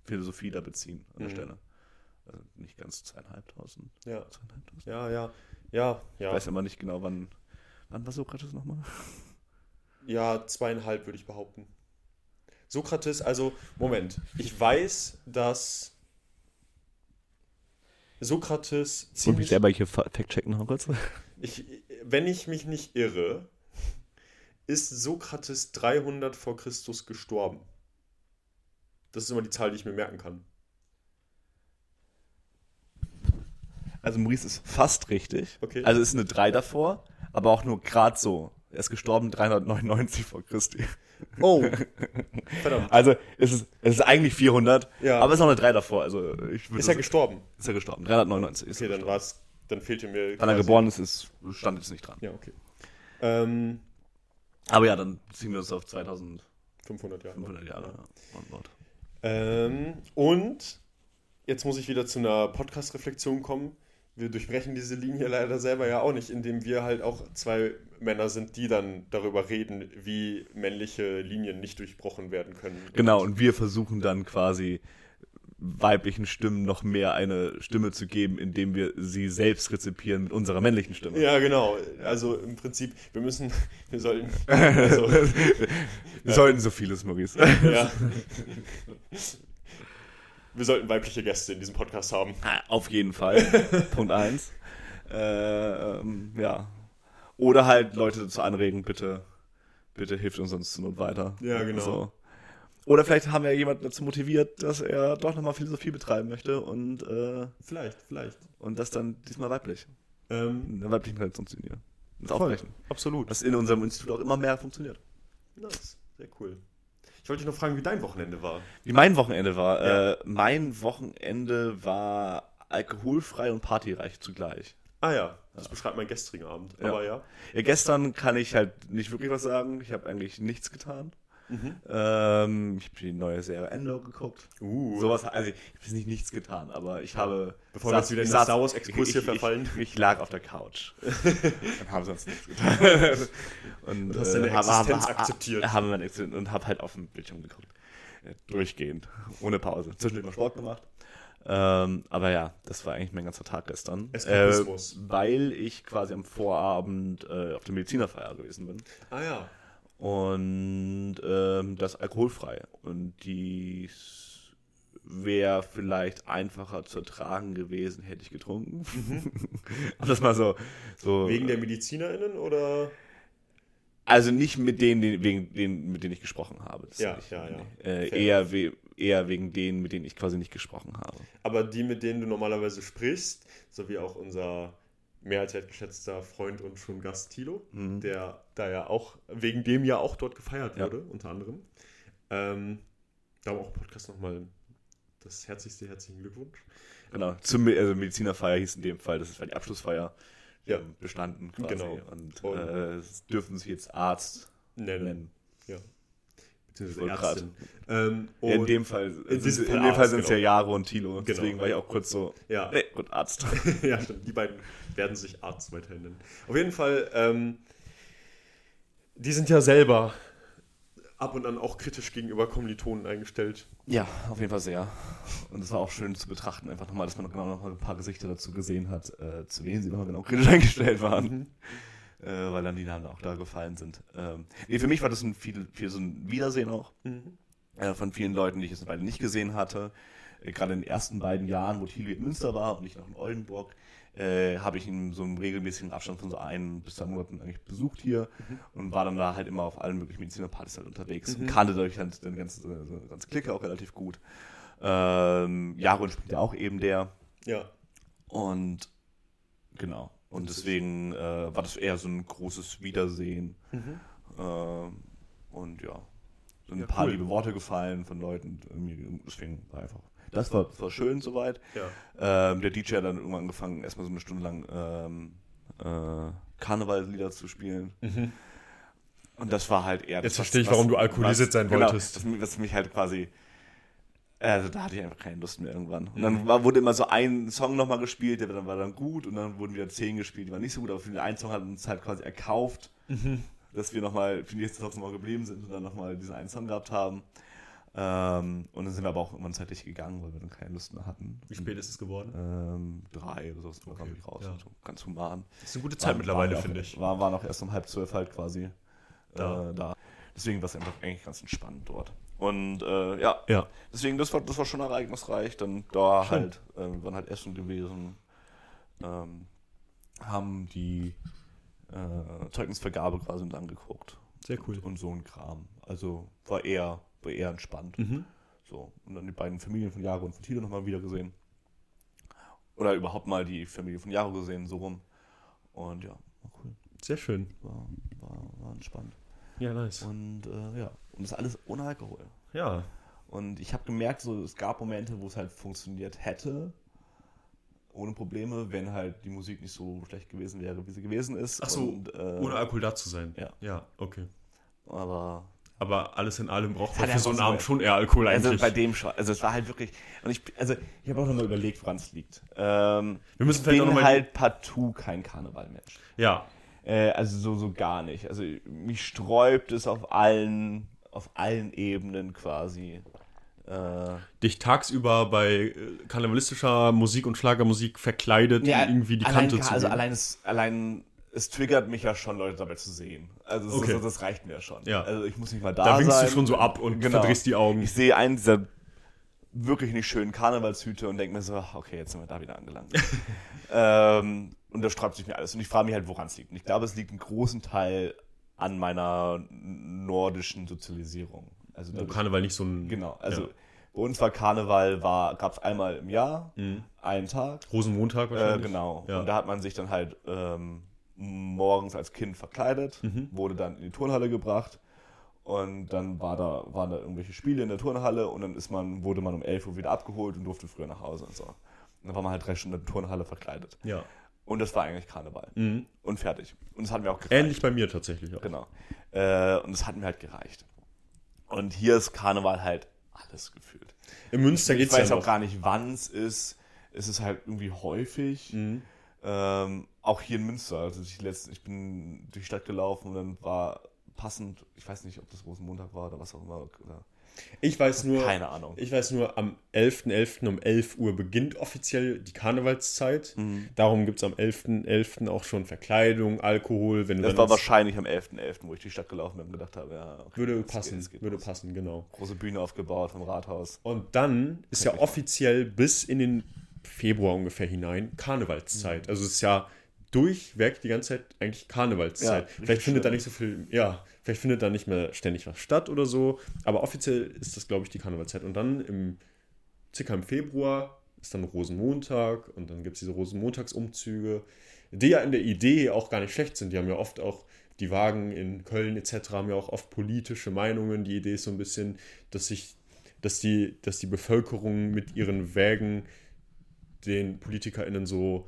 S2: Philosophie da beziehen an der
S1: Mhm.
S2: Stelle. Also nicht ganz zweieinhalbtausend.
S1: Ja.
S2: zweieinhalbtausend.
S1: Ja, ja. Ja,
S2: Ich
S1: ja.
S2: weiß immer nicht genau, wann, wann war Sokrates nochmal?
S1: Ja, zweieinhalb würde ich behaupten. Sokrates, also, Moment. Ich weiß, dass Sokrates
S2: Und mich
S1: ziemlich.
S2: selber hier fact-checken noch kurz.
S1: Ich, wenn ich mich nicht irre, ist Sokrates 300 vor Christus gestorben. Das ist immer die Zahl, die ich mir merken kann.
S2: Also Maurice ist fast richtig.
S1: Okay.
S2: Also ist eine 3 davor, aber auch nur gerade so. Er ist gestorben 399 vor Christi.
S1: Oh, verdammt.
S2: Also es ist, es ist eigentlich 400,
S1: Ja.
S2: aber es ist noch eine 3 davor. Also ich
S1: Ist er gestorben?
S2: ist er gestorben. 399 ist
S1: Okay, dann
S2: gestorben.
S1: war's, dann fehlte mir.
S2: Wann er geboren ist, ist, stand jetzt nicht dran.
S1: Ja, okay. Ähm,
S2: Aber ja, dann ziehen wir uns auf 2500
S1: 500 Jahre.
S2: Jahre an Bord.
S1: Ähm, und jetzt muss ich wieder zu einer Podcast-Reflexion kommen. Wir durchbrechen diese Linie leider selber ja auch nicht, indem wir halt auch zwei Männer sind, die dann darüber reden, wie männliche Linien nicht durchbrochen werden können.
S2: Genau, und wir versuchen dann quasi weiblichen Stimmen noch mehr eine Stimme zu geben, indem wir sie selbst rezipieren mit unserer männlichen Stimme.
S1: Ja, genau. Also im Prinzip, wir müssen, wir sollten, also,
S2: Wir sollten so vieles, Maurice.
S1: ja. Wir sollten weibliche Gäste in diesem Podcast haben.
S2: Ah, Auf jeden Fall. Punkt eins. Äh, ähm, ja. Oder halt Leute dazu anregen, bitte, bitte hilft uns sonst zur Not weiter.
S1: Ja, genau.
S2: So. Oder vielleicht haben wir jemanden dazu motiviert, dass er doch nochmal Philosophie betreiben möchte und, äh,
S1: Vielleicht, vielleicht.
S2: und das dann diesmal weiblich.
S1: Ähm,
S2: In der weiblichen Traditionslinie. Das
S1: voll.
S2: aufbrechen.
S1: Absolut.
S2: Was in unserem Institut auch immer mehr funktioniert.
S1: Nice. Sehr cool. Ich wollte dich noch fragen, wie dein Wochenende war.
S2: Wie mein Wochenende war.
S1: Ja.
S2: Äh, mein Wochenende war alkoholfrei und partyreich zugleich.
S1: Ah ja, das beschreibt mein gestrigen Abend.
S2: Ja.
S1: Aber ja.
S2: Ja, gestern kann ich halt nicht wirklich was sagen. Ich habe eigentlich nichts getan.
S1: Mhm.
S2: Ähm, ich habe die neue Serie Endor geguckt.
S1: Uh.
S2: Sowas, also ich habe nicht nichts getan, aber ich habe.
S1: Bevor wir jetzt wieder in Star Wars Exkurs hier verfallen.
S2: Ich, ich lag auf der Couch. und habe sonst nichts getan. und
S1: Du hast deine
S2: hab-
S1: Existenz
S2: hab-
S1: akzeptiert.
S2: Meine Existenz und habe halt auf dem Bildschirm geguckt. Äh, Durchgehend. Ohne Pause. Zwischendurch mal Sport gemacht. Ähm, aber ja, das war eigentlich mein ganzer Tag gestern. Äh, weil ich quasi am Vorabend äh, auf der Medizinerfeier gewesen bin.
S1: Ah ja.
S2: Und ähm, das alkoholfrei. Und dies wäre vielleicht einfacher zu ertragen gewesen, hätte ich getrunken. Und das mal so. so
S1: Mhm. Wegen der MedizinerInnen oder?
S2: also nicht mit denen, wegen denen, mit denen ich gesprochen habe. Das
S1: Ja,
S2: nicht,
S1: ja, ja.
S2: Äh, eher, we eher wegen denen, mit denen ich quasi nicht gesprochen habe.
S1: Aber die, mit denen du normalerweise sprichst, so wie auch unser mehr als wertgeschätzter Freund und schon Gast Thilo, der da ja auch, wegen dem ja auch dort gefeiert
S2: Ja.
S1: wurde, unter anderem. Ähm, da auch im Podcast nochmal das herzlichste herzlichen Glückwunsch.
S2: Genau. Zum also Medizinerfeier hieß in dem Fall, das war die Abschlussfeier.
S1: Ja.
S2: ähm, Bestanden quasi.
S1: Genau.
S2: Und,
S1: Und-
S2: äh, dürfen sich jetzt Arzt
S1: Nennen.
S2: nennen.
S1: Ja.
S2: Ich
S1: Beziehungsweise
S2: wollte
S1: Ärztin. Ähm,
S2: Ja, in
S1: und-
S2: dem Fall,
S1: in diesem
S2: in
S1: Fall
S2: dem Fall
S1: Arzt,
S2: sind es
S1: genau.
S2: ja Jaro und Tilo.
S1: Genau.
S2: Deswegen war ich auch kurz so,
S1: Ja.
S2: nee, gut, Arzt.
S1: ja, stimmt. Die beiden werden sich Arzt weiterhin nennen. Auf jeden Fall, ähm, die sind ja selber ab und an auch kritisch gegenüber Kommilitonen eingestellt.
S2: Ja, auf jeden Fall sehr. Und es war auch schön zu betrachten, einfach nochmal, dass man genau noch mal ein paar Gesichter dazu gesehen hat, äh, zu denen sie nochmal genau kritisch eingestellt waren. Äh, weil dann die Namen auch da gefallen sind. Ähm, nee, für mich war das ein viel, viel so ein Wiedersehen auch. Äh, von vielen Leuten, die ich jetzt beide nicht gesehen hatte. Äh, Gerade in den ersten beiden Jahren, wo Thilo in Münster war und ich noch in Oldenburg, äh, habe ich ihn so im regelmäßigen Abstand von so ein bis zwei Monaten eigentlich besucht hier und war dann da halt immer auf allen möglichen Medizinerpartys halt unterwegs und kannte dadurch halt den ganzen, so ganze Clique auch relativ gut. Ähm, Jaron spielt ja auch eben der
S1: Ja.
S2: und genau. Und deswegen äh, war das eher so ein großes Wiedersehen. Ähm, und ja, so ein
S1: Ja,
S2: paar
S1: cool.
S2: liebe Worte gefallen von Leuten. Deswegen war einfach. Das war, war schön soweit.
S1: Ja.
S2: Ähm, der DJ hat dann irgendwann angefangen, erstmal so eine Stunde lang ähm, äh, Karnevalslieder zu spielen. Und das war halt eher.
S1: Jetzt verstehe ich, warum du alkoholisiert sein
S2: genau,
S1: wolltest.
S2: Das, was mich halt quasi. Also da hatte ich einfach keine Lust mehr irgendwann. Und dann war, wurde immer so ein Song nochmal gespielt, der dann war dann gut und dann wurden wieder zehn gespielt, die waren nicht so gut, aber für den einen Song hat uns halt quasi erkauft, dass wir nochmal für die nächste nochmal geblieben sind und dann nochmal diesen einen Song gehabt haben. Ähm, und dann sind wir aber auch irgendwann zeitlich gegangen, weil wir dann keine Lust mehr hatten.
S1: Wie spät ist es geworden?
S2: Ähm, drei oder so, so kam
S1: Okay,
S2: ich raus.
S1: ja.
S2: Also ganz human.
S1: Das ist eine gute
S2: War-
S1: Zeit mittlerweile,
S2: waren wir
S1: finde ich.
S2: War, waren auch erst um halb zwölf halt quasi
S1: Da.
S2: Äh, da. Deswegen war es einfach eigentlich ganz entspannt dort. Und äh, ja,
S1: Ja.
S2: deswegen, das war, das war schon ereignisreich. Dann da
S1: Schön.
S2: halt, äh, waren halt Essen gewesen, ähm, haben die äh, Zeugnisvergabe quasi mit angeguckt.
S1: Sehr cool.
S2: Und so ein Kram. Also war eher, war eher entspannt.
S1: Mhm.
S2: So. Und dann die beiden Familien von Jaro und von Tilo nochmal wieder gesehen. Oder überhaupt mal die Familie von Jaro gesehen, so rum. Und ja, war cool.
S1: Sehr schön.
S2: War, war, war entspannt.
S1: Ja, nice.
S2: Und äh, ja, und das alles ohne Alkohol.
S1: Ja.
S2: Und ich habe gemerkt, so, es gab Momente, wo es halt funktioniert hätte, ohne Probleme, wenn halt die Musik nicht so schlecht gewesen wäre, wie sie gewesen ist.
S1: Ach so,
S2: und, äh,
S1: Ohne Alkohol da zu sein.
S2: Ja.
S1: Ja, okay.
S2: Aber
S1: Aber alles in allem braucht man für so einen Abend schon eher Alkohol
S2: also
S1: eigentlich.
S2: bei dem schon, also es war halt wirklich, und ich, also ich habe auch nochmal überlegt, woran es liegt. Ähm,
S1: Wir müssen
S2: ich
S1: vielleicht auch
S2: bin
S1: noch
S2: halt partout kein Karnevalmensch.
S1: ja.
S2: Äh, also so, so gar nicht. Also mich sträubt es auf allen, auf allen Ebenen quasi. Äh,
S1: Dich tagsüber bei äh, karnevalistischer Musik und Schlagermusik verkleidet, um irgendwie die Kante zu
S2: Also allein es, allein es triggert mich ja schon, Leute dabei zu sehen. Also es
S1: Okay.
S2: ist, das reicht mir schon.
S1: Ja.
S2: Also ich muss nicht mal da,
S1: Da winkst
S2: sein.
S1: du schon so ab und
S2: Genau.
S1: verdrehst die Augen.
S2: Ich sehe einen dieser wirklich nicht schönen Karnevalshüte und denke mir so, okay, jetzt sind wir da wieder angelangt. ähm, und da sträubt sich mir alles. Und ich frage mich halt, woran es liegt. Und ich glaube, es liegt einen großen Teil an meiner nordischen Sozialisierung. Also
S1: Wo
S2: dadurch-
S1: Karneval nicht so ein.
S2: Genau, also
S1: Ja.
S2: bei uns war Karneval, war, gab es einmal im Jahr,
S1: Mhm.
S2: einen Tag.
S1: Rosenmontag
S2: Äh,
S1: wahrscheinlich.
S2: genau.
S1: Ja.
S2: Und da hat man sich dann halt ähm, morgens als Kind verkleidet,
S1: Mhm.
S2: wurde dann in die Turnhalle gebracht und dann war da, waren da irgendwelche Spiele in der Turnhalle und dann ist man, wurde man um 11 Uhr wieder abgeholt und durfte früher nach Hause und so. Und dann war man halt drei Stunden in der Turnhalle verkleidet.
S1: ja.
S2: Und das war eigentlich Karneval.
S1: Mhm.
S2: Und fertig. Und das hat mir auch gereicht.
S1: Ähnlich bei mir tatsächlich auch.
S2: Genau. Äh, und das hat mir halt gereicht. Und hier ist Karneval halt alles gefühlt.
S1: In Münster
S2: Ich
S1: geht's
S2: weiß
S1: ja
S2: auch
S1: noch.
S2: gar nicht, wann es ist. Es ist halt irgendwie häufig.
S1: Mhm.
S2: Ähm, auch hier in Münster. Also ich, letzt, ich bin durch die Stadt gelaufen und dann war passend, ich weiß nicht, ob das Rosenmontag war oder was auch immer. Oder,
S1: Ich weiß nur,
S2: keine Ahnung.
S1: ich weiß nur, am 11.11. um 11 Uhr beginnt offiziell die Karnevalszeit.
S2: Mhm.
S1: Darum gibt es am 11.11. auch schon Verkleidung, Alkohol. Wenn
S2: Das war wahrscheinlich am 11.11., wo ich die Stadt gelaufen bin und gedacht habe, ja, okay,
S1: Würde
S2: geht-
S1: passen,
S2: es geht
S1: würde
S2: los.
S1: passen, genau.
S2: Große Bühne aufgebaut vom Rathaus.
S1: Und dann ist ja offiziell bis in den Februar ungefähr hinein
S2: Mhm.
S1: Karnevalszeit. Also es ist ja durchweg die ganze Zeit eigentlich Karnevalszeit.
S2: Ja,
S1: vielleicht findet da nicht so viel, ja, vielleicht findet da nicht mehr ständig was statt oder so. Aber offiziell ist das, glaube ich, die Karnevalszeit. Und dann im circa im Februar ist dann Rosenmontag und dann gibt es diese Rosenmontagsumzüge, die ja in der Idee auch gar nicht schlecht sind. Die haben ja oft auch, die Wagen in Köln etc. haben ja auch oft politische Meinungen. Die Idee ist so ein bisschen, dass sich, dass die, dass die Bevölkerung mit ihren Wägen den PolitikerInnen so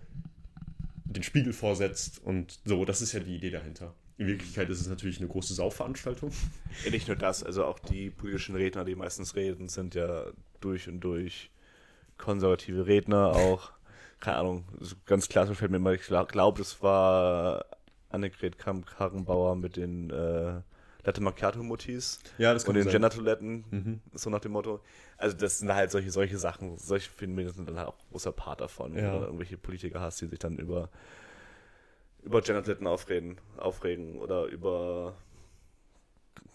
S1: den Spiegel vorsetzt und so, das ist ja die Idee dahinter. In Wirklichkeit ist es natürlich eine große Sauveranstaltung.
S2: Ja, nicht nur das, also auch die politischen Redner, die meistens reden, sind ja durch und durch konservative Redner auch. Keine Ahnung, ganz klassisch fällt mir mal, ich glaube, das war Annegret Kamp-Karrenbauer mit den äh, Latte Macchiato-Motis
S1: Ja, das
S2: und den Gender-Toiletten,
S1: Mhm.
S2: so nach dem Motto. Also das sind halt solche, solche Sachen, solche Phänomene sind dann halt auch großer Part davon.
S1: Ja.
S2: Oder irgendwelche Politiker hast, die sich dann über, über Gender-Toiletten aufreden, aufregen oder über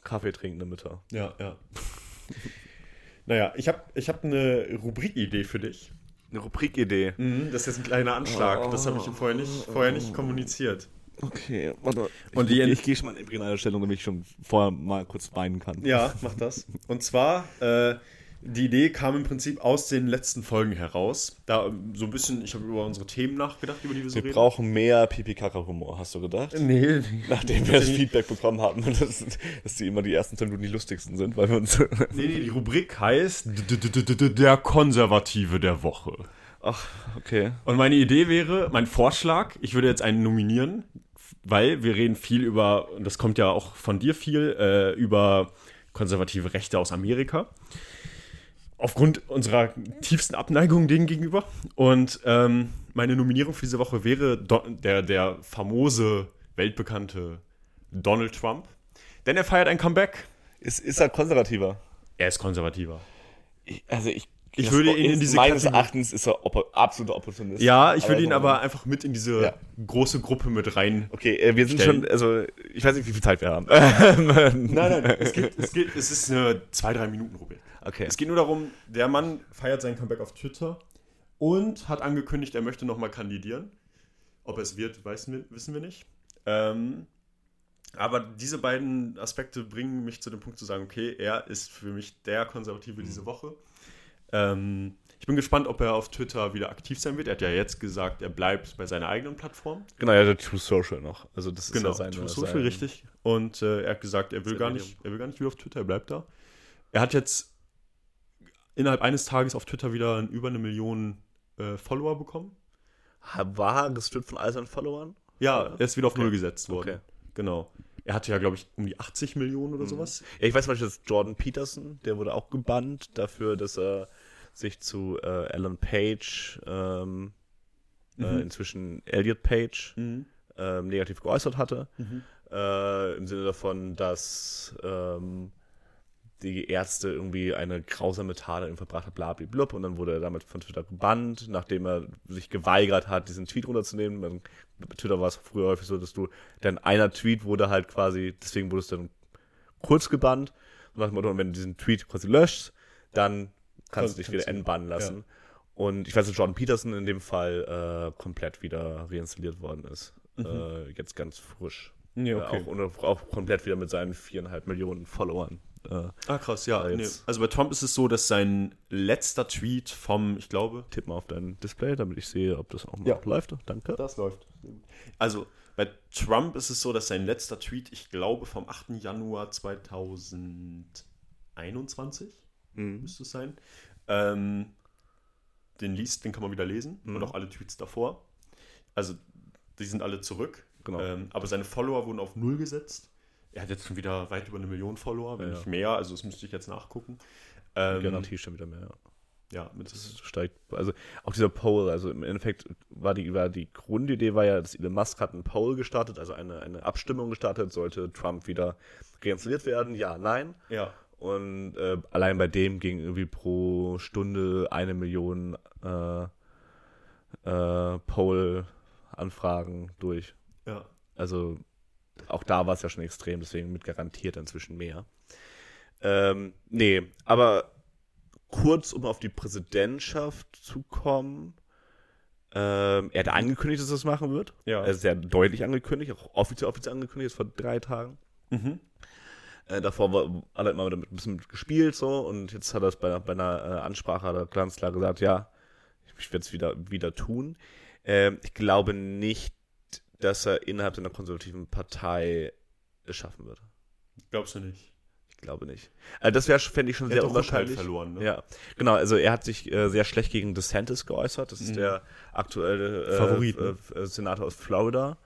S2: Kaffee trinkende Mütter.
S1: Ja, ja. naja, ich habe ich hab eine Rubrikidee für dich.
S2: Eine Rubrikidee.
S1: Mhm, das ist jetzt ein kleiner Anschlag. Das habe ich vorher nicht, vorher nicht kommuniziert.
S2: Okay, warte.
S1: Und
S2: ich,
S1: die-
S2: ich, ich gehe schon mal in embryonale Stellung, damit ich schon vorher mal kurz weinen kann.
S1: Ja, mach das. Und zwar, äh, die Idee kam im Prinzip aus den letzten Folgen heraus. Da ähm, so ein bisschen, ich habe über unsere Themen nachgedacht, über die wir so
S2: Wir
S1: reden.
S2: brauchen mehr Pipi-Kaka-Humor, hast du gedacht?
S1: Nee,
S2: Nachdem wir das Feedback bekommen haben, dass, dass die immer die ersten 10 Minuten die lustigsten sind, weil wir uns.
S1: nee, nee, die Rubrik heißt der Konservative der Woche.
S2: Ach, okay.
S1: Und meine Idee wäre, mein Vorschlag, ich würde jetzt einen nominieren, weil wir reden viel über, und das kommt ja auch von dir viel, äh, über konservative Rechte aus Amerika. Aufgrund unserer tiefsten Abneigung denen gegenüber. Und ähm, meine Nominierung für diese Woche wäre Do der, der famose, weltbekannte Donald Trump. Denn er feiert ein Comeback.
S2: Ist, ist er konservativer?
S1: Er ist konservativer.
S2: Ich, also ich
S1: Ich würde ihn in diese
S2: Meines
S1: Kategorie-
S2: Erachtens ist er oppo absoluter Opportunist.
S1: Ja, ich würde ihn aber einfach mit in diese
S2: Ja.
S1: große Gruppe mit rein.
S2: Okay, äh, wir sind
S1: Stellen.
S2: schon, also ich weiß nicht, wie viel Zeit wir haben.
S1: Nein, nein, es geht, es geht, es ist eine zwei, drei Minuten, Robert.
S2: Okay.
S1: Es geht nur darum, der Mann feiert sein Comeback auf Twitter und hat angekündigt, er möchte nochmal kandidieren. Ob er es wird, wir- wissen wir nicht. Ähm, aber diese beiden Aspekte bringen mich zu dem Punkt zu sagen, okay, er ist für mich der Konservative diese Woche. Ähm, ich bin gespannt, ob er auf Twitter wieder aktiv sein wird. Er hat ja jetzt gesagt, er bleibt bei seiner eigenen Plattform.
S2: Genau, ja, der True Social noch. Also das ist
S1: Genau,
S2: ja seine,
S1: True Social,
S2: sein-
S1: richtig. Und äh, er hat gesagt, er will, gar
S2: Medium.
S1: nicht, er will gar nicht wieder auf Twitter, er bleibt da. Er hat jetzt innerhalb eines Tages auf Twitter wieder über eine Million äh, Follower bekommen.
S2: War gestrippt von all seinen Followern?
S1: Ja, er ist wieder auf
S2: Okay.
S1: Null gesetzt worden.
S2: Okay.
S1: Genau. Er hatte ja, glaube ich, um die 80 Millionen oder sowas.
S2: Ja, ich weiß zum Beispiel, dass Jordan Peterson, der wurde auch gebannt dafür, dass er sich zu äh, Alan Page, ähm, äh,
S1: Mhm.
S2: inzwischen Elliot Page,
S1: Mhm.
S2: ähm, negativ geäußert hatte.
S1: Mhm.
S2: Äh, Im Sinne davon, dass ähm, die Ärzte irgendwie eine grausame Tat an ihm verbracht hat, blablablub. Und dann wurde er damit von Twitter gebannt, nachdem er sich geweigert hat, diesen Tweet runterzunehmen. Bei Twitter war es früher häufig so, dass du, dann einer Tweet wurde halt quasi, deswegen wurde es dann kurz gebannt. Und nach dem Motto, wenn du diesen Tweet quasi löscht, dann kannst du dich wieder entbannen lassen. Und ich weiß, dass Jordan Peterson in dem Fall äh, komplett wieder reinstalliert worden ist. Äh, jetzt ganz frisch.
S1: Nee,
S2: Äh,
S1: Mhm. okay.
S2: auch, und auch komplett wieder mit seinen viereinhalb Millionen Followern. Äh,
S1: Ah, krass, ja. Nee. Also bei Trump ist es so, dass sein letzter Tweet vom, ich glaube,
S2: tipp mal auf dein Display, damit ich sehe, ob das auch mal
S1: Ja.
S2: läuft. Danke.
S1: Das läuft. Also bei Trump ist es so, dass sein letzter Tweet, ich glaube, vom 8. Januar 2021
S2: Mhm.
S1: müsste es sein, ähm, den liest, den kann man wieder lesen
S2: Mhm.
S1: und auch alle Tweets davor. Also die sind alle zurück.
S2: Genau.
S1: Ähm, aber seine Follower wurden auf Null gesetzt. Er hat jetzt schon wieder weit über eine Million Follower, wenn
S2: Ja,
S1: nicht mehr. Also das müsste ich jetzt nachgucken. Ähm,
S2: Garantie schon wieder mehr. Ja.
S1: Ja, mit
S2: Das steigt, also auch dieser Poll, also im Endeffekt war die, war die Grundidee war ja, dass Elon Musk hat einen Poll gestartet, also eine, eine Abstimmung gestartet, sollte Trump wieder reinstalliert werden, ja, nein.
S1: ja.
S2: Und äh, allein bei dem ging irgendwie pro Stunde eine Million äh, äh, Poll-Anfragen durch.
S1: Ja.
S2: Also auch da war es ja schon extrem, deswegen mit garantiert inzwischen mehr. Ähm, nee, aber kurz, um auf die Präsidentschaft zu kommen. Ähm, er hat angekündigt, dass er das machen wird.
S1: Ja.
S2: Er ist sehr deutlich angekündigt, auch offiziell, offiziell angekündigt, vor drei Tagen.
S1: Mhm.
S2: Äh, davor war, hat er immer damit ein bisschen gespielt so und jetzt hat er es bei, bei einer äh, Ansprache hat er ganz klar gesagt, ja, ich werde es wieder, wieder tun. Ähm, ich glaube nicht, dass er innerhalb seiner konservativen Partei es schaffen wird.
S1: Glaubst du nicht?
S2: Ich glaube nicht. Also das wäre, fände ich schon
S1: Er
S2: sehr unwahrscheinlich.
S1: verloren, ne?
S2: Ja, genau. Also er hat sich äh, sehr schlecht gegen DeSantis geäußert. Das ist
S1: Mhm.
S2: der aktuelle äh,
S1: Favorit, ne?
S2: äh, Senator aus Florida.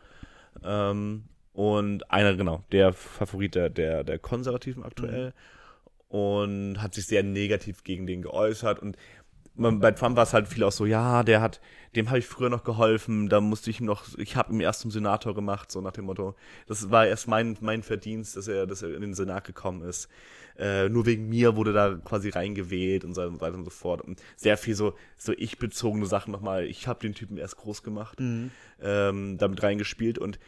S2: Ähm, und einer, genau, der Favorit der, der, der Konservativen aktuell. Und hat sich sehr negativ gegen den geäußert. Und bei Trump war es halt viel auch so, ja, der hat, dem habe ich früher noch geholfen, da musste ich ihm noch, ich habe ihn erst zum Senator gemacht, so nach dem Motto. Das war erst mein, mein Verdienst, dass er, dass er in den Senat gekommen ist. Äh, nur wegen mir wurde da quasi reingewählt und so weiter und so fort. Und sehr viel so, so ich-bezogene Sachen nochmal. Ich habe den Typen erst groß gemacht, ähm, damit reingespielt. Und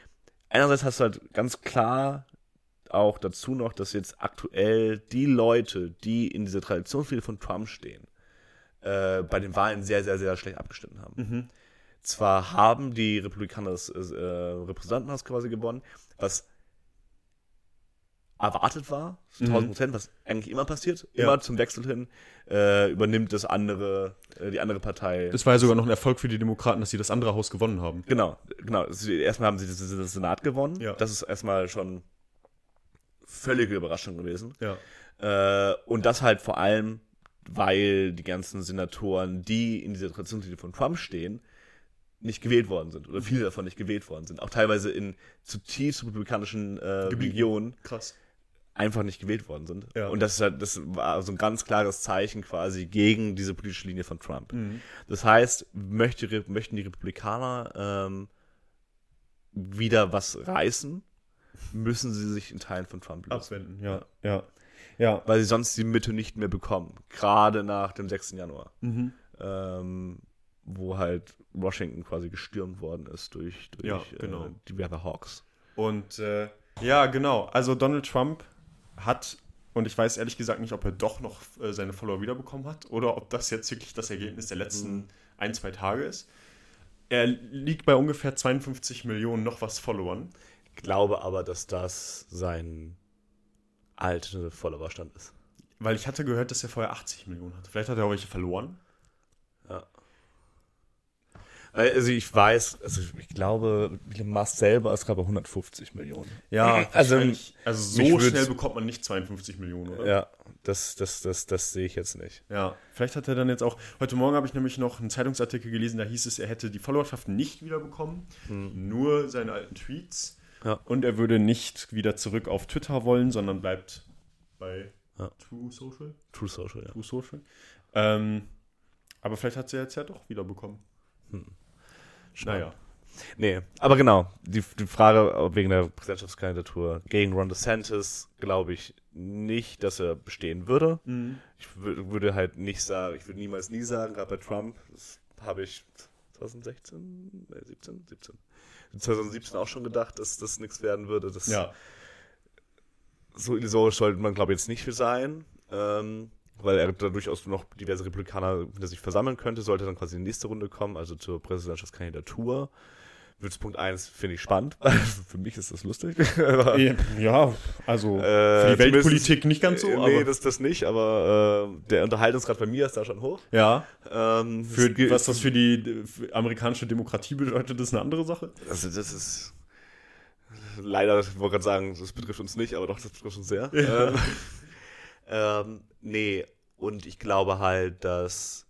S2: einerseits hast du halt ganz klar auch dazu noch, dass jetzt aktuell die Leute, die in dieser Traditionslinie von Trump stehen, äh, bei den Wahlen sehr, sehr, sehr schlecht abgestimmt haben.
S1: Mhm.
S2: Zwar haben die Republikaner das äh, Repräsentantenhaus quasi gewonnen, was erwartet war, zu 1000 Prozent, was eigentlich immer passiert,
S1: Ja.
S2: immer zum Wechsel hin, äh, übernimmt das andere, äh, die andere Partei.
S1: Das war ja sogar noch ein Erfolg für die Demokraten, dass sie das andere Haus gewonnen haben.
S2: Genau, genau. Erstmal haben sie das, das Senat gewonnen.
S1: Ja.
S2: Das ist erstmal schon völlige Überraschung gewesen.
S1: Ja.
S2: Äh, und das halt vor allem, weil die ganzen Senatoren, die in dieser Traditionslinie von Trump stehen, nicht gewählt worden sind. Oder viele davon nicht gewählt worden sind. Auch teilweise in zutiefst republikanischen äh. Regionen
S1: Krass.
S2: einfach nicht gewählt worden sind.
S1: Ja.
S2: Und das, ist halt, das war so ein ganz klares Zeichen quasi gegen diese politische Linie von Trump.
S1: Mhm.
S2: Das heißt, möchte, möchten die Republikaner ähm, wieder was reißen, müssen sie sich in Teilen von Trump lösen.
S1: Abwenden, ja. ja. Ja.
S2: Weil sie sonst die Mitte nicht mehr bekommen. Gerade nach dem 6. Januar.
S1: Mhm.
S2: Ähm, wo halt Washington quasi gestürmt worden ist durch, durch
S1: Ja, genau.
S2: äh, die Weatherhawks.
S1: Und äh, ja, genau. Also Donald Trump hat, und ich weiß ehrlich gesagt nicht, ob er doch noch äh, seine Follower wiederbekommen hat oder ob das jetzt wirklich das Ergebnis der letzten ein, zwei Tage ist. Er liegt bei ungefähr 52 Millionen noch was Followern.
S2: Ich glaube aber, dass das sein alter Followerstand ist.
S1: Weil ich hatte gehört, dass er vorher 80 Millionen hatte. Vielleicht hat er auch welche verloren.
S2: Weil, Also ich weiß, also ich glaube, Elon Musk selber ist gerade bei 150 Millionen.
S1: Ja,
S2: Also,
S1: also so schnell bekommt man nicht 52 Millionen, oder?
S2: Ja, das, das, das, das sehe ich jetzt nicht.
S1: Ja, vielleicht hat er dann jetzt auch. Heute Morgen habe ich nämlich noch einen Zeitungsartikel gelesen, da hieß es, er hätte die Followerschaft nicht wiederbekommen, nur seine alten Tweets.
S2: Ja.
S1: Und er würde nicht wieder zurück auf Twitter wollen, sondern bleibt bei
S2: Ja.
S1: True Social.
S2: True Social, ja.
S1: True Social. Ähm, aber vielleicht hat sie jetzt ja doch wiederbekommen. Naja.
S2: Nee, aber genau, die, die Frage wegen der Präsidentschaftskandidatur gegen Ron DeSantis glaube ich nicht, dass er bestehen würde. Ich wür- würde halt nicht sagen, ich würde niemals nie sagen, gerade bei Trump, das habe ich 2016, nee, 17, 17. 2017 auch schon gedacht, dass das nichts werden würde. Das,
S1: Ja.
S2: So illusorisch sollte man, glaube ich, jetzt nicht für sein, ähm, weil er da durchaus noch diverse Republikaner hinter sich versammeln könnte, sollte dann quasi in die nächste Runde kommen, also zur Präsidentschaftskandidatur. Würzpunkt 1 finde ich spannend, für mich ist das lustig.
S1: Ja, also
S2: Äh,
S1: für die Weltpolitik nicht ganz so,
S2: Äh, nee, das, das nicht, aber äh, der Unterhaltungsgrad bei mir ist da schon hoch.
S1: ja.
S2: Ähm,
S1: Für,
S2: gibt-
S1: was das für die für amerikanische Demokratie bedeutet, ist eine andere Sache.
S2: Also das ist leider, ich wollte gerade sagen, das betrifft uns nicht, aber doch, das betrifft uns sehr. Ähm, ähm, nee, und ich glaube halt, dass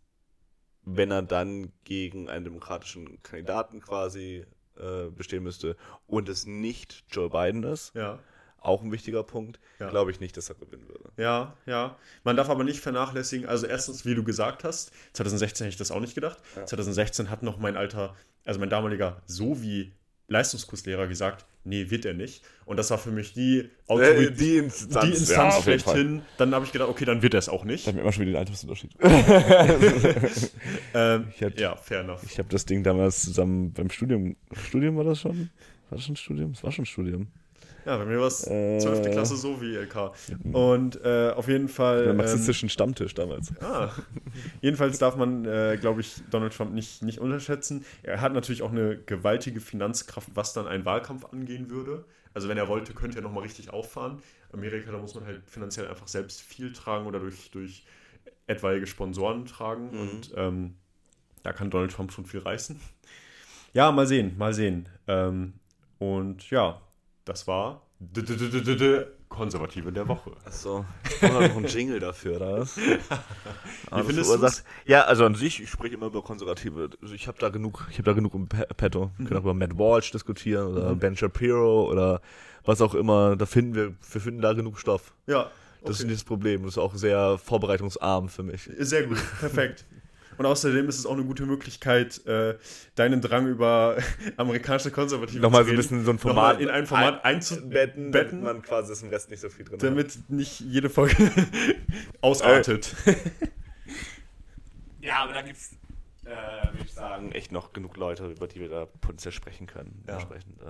S2: wenn er dann gegen einen demokratischen Kandidaten quasi äh, bestehen müsste und es nicht Joe Biden ist,
S1: Ja.
S2: auch ein wichtiger Punkt,
S1: Ja.
S2: glaube ich nicht, dass er gewinnen würde.
S1: Ja, ja. Man darf aber nicht vernachlässigen, also erstens, wie du gesagt hast, 2016 hätte ich das auch nicht gedacht. 2016 hat noch mein alter, also mein damaliger Sowie Leistungskurslehrer gesagt, nee, wird er nicht. Und das war für mich die Autorität,
S2: Äh, die Instanz,
S1: die
S2: ja,
S1: Instanz
S2: Fall.
S1: schlechthin. Dann habe ich gedacht, okay, dann wird er es auch nicht.
S2: Da merkt man schon wieder den Altersunterschied.
S1: Ähm, ja, fair enough.
S2: Ich habe das Ding damals zusammen beim Studium. Studium war das schon? War das schon Studium? Es war schon Studium.
S1: Ja, bei mir war es
S2: Äh,
S1: 12. Klasse Sowie LK. Und äh, auf jeden Fall.
S2: Beim
S1: ähm,
S2: marxistischen Stammtisch damals.
S1: Ah. Jedenfalls darf man, äh, glaube ich, Donald Trump nicht, nicht unterschätzen. Er hat natürlich auch eine gewaltige Finanzkraft, was dann einen Wahlkampf angehen würde. Also wenn er wollte, könnte er nochmal richtig auffahren. Amerika, da muss man halt finanziell einfach selbst viel tragen oder durch, durch etwaige Sponsoren tragen. Und ähm, da kann Donald Trump schon viel reißen. Ja, mal sehen, mal sehen. Ähm, und ja, das war d- d- d- d- d- Konservative der Woche.
S2: Achso. Haben wir noch einen Jingle dafür, oder was?
S1: Wie findest du's?
S2: Ja, also an sich, ich spreche immer über Konservative. Also ich habe da genug, ich habe da genug im Pe- Petto. Wir können auch über Matt Walsh diskutieren oder Ben Shapiro oder was auch immer. Da finden wir, wir finden da genug Stoff.
S1: Ja,
S2: Das ist
S1: okay.
S2: nicht das Problem. Das ist auch sehr vorbereitungsarm für mich.
S1: Sehr gut, perfekt. Und außerdem ist es auch eine gute Möglichkeit, äh, deinen Drang über amerikanische Konservative
S2: Nochmal
S1: zu
S2: so ein
S1: reden,
S2: bisschen so ein Format
S1: in ein Format
S2: ein-
S1: einzubetten,
S2: Betten, damit man quasi das im Rest nicht so viel drin hat.
S1: damit nicht jede Folge ausartet.
S2: Ja, aber da gibt's, äh, würde ich sagen, echt noch genug Leute, über die wir da potenziell sprechen können.
S1: Ja.
S2: Entsprechend, äh,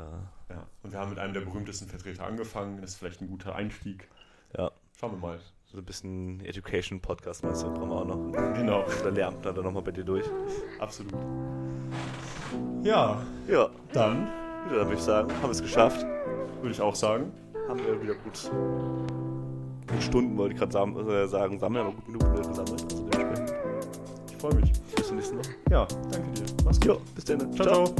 S1: Ja, und wir haben mit einem der berühmtesten Vertreter angefangen. Das ist vielleicht ein guter Einstieg.
S2: ja.
S1: Schauen wir mal.
S2: So ein bisschen Education-Podcast meinst du, brauchen wir auch noch.
S1: Genau.
S2: Da lernt man dann nochmal bei dir durch.
S1: Absolut. Ja.
S2: Ja.
S1: Dann.
S2: Wieder, dann würde ich sagen, haben wir es geschafft.
S1: Würde ich auch sagen.
S2: Haben wir wieder gut. Stunden wollte ich gerade sam äh, sagen, sammeln, aber gut genug äh, gesammelt. Also dementsprechend.
S1: Ich freue mich.
S2: Bis zum nächsten Mal.
S1: Ja, danke dir. Mach's gut.
S2: Jo, bis dann.
S1: ciao. ciao. ciao.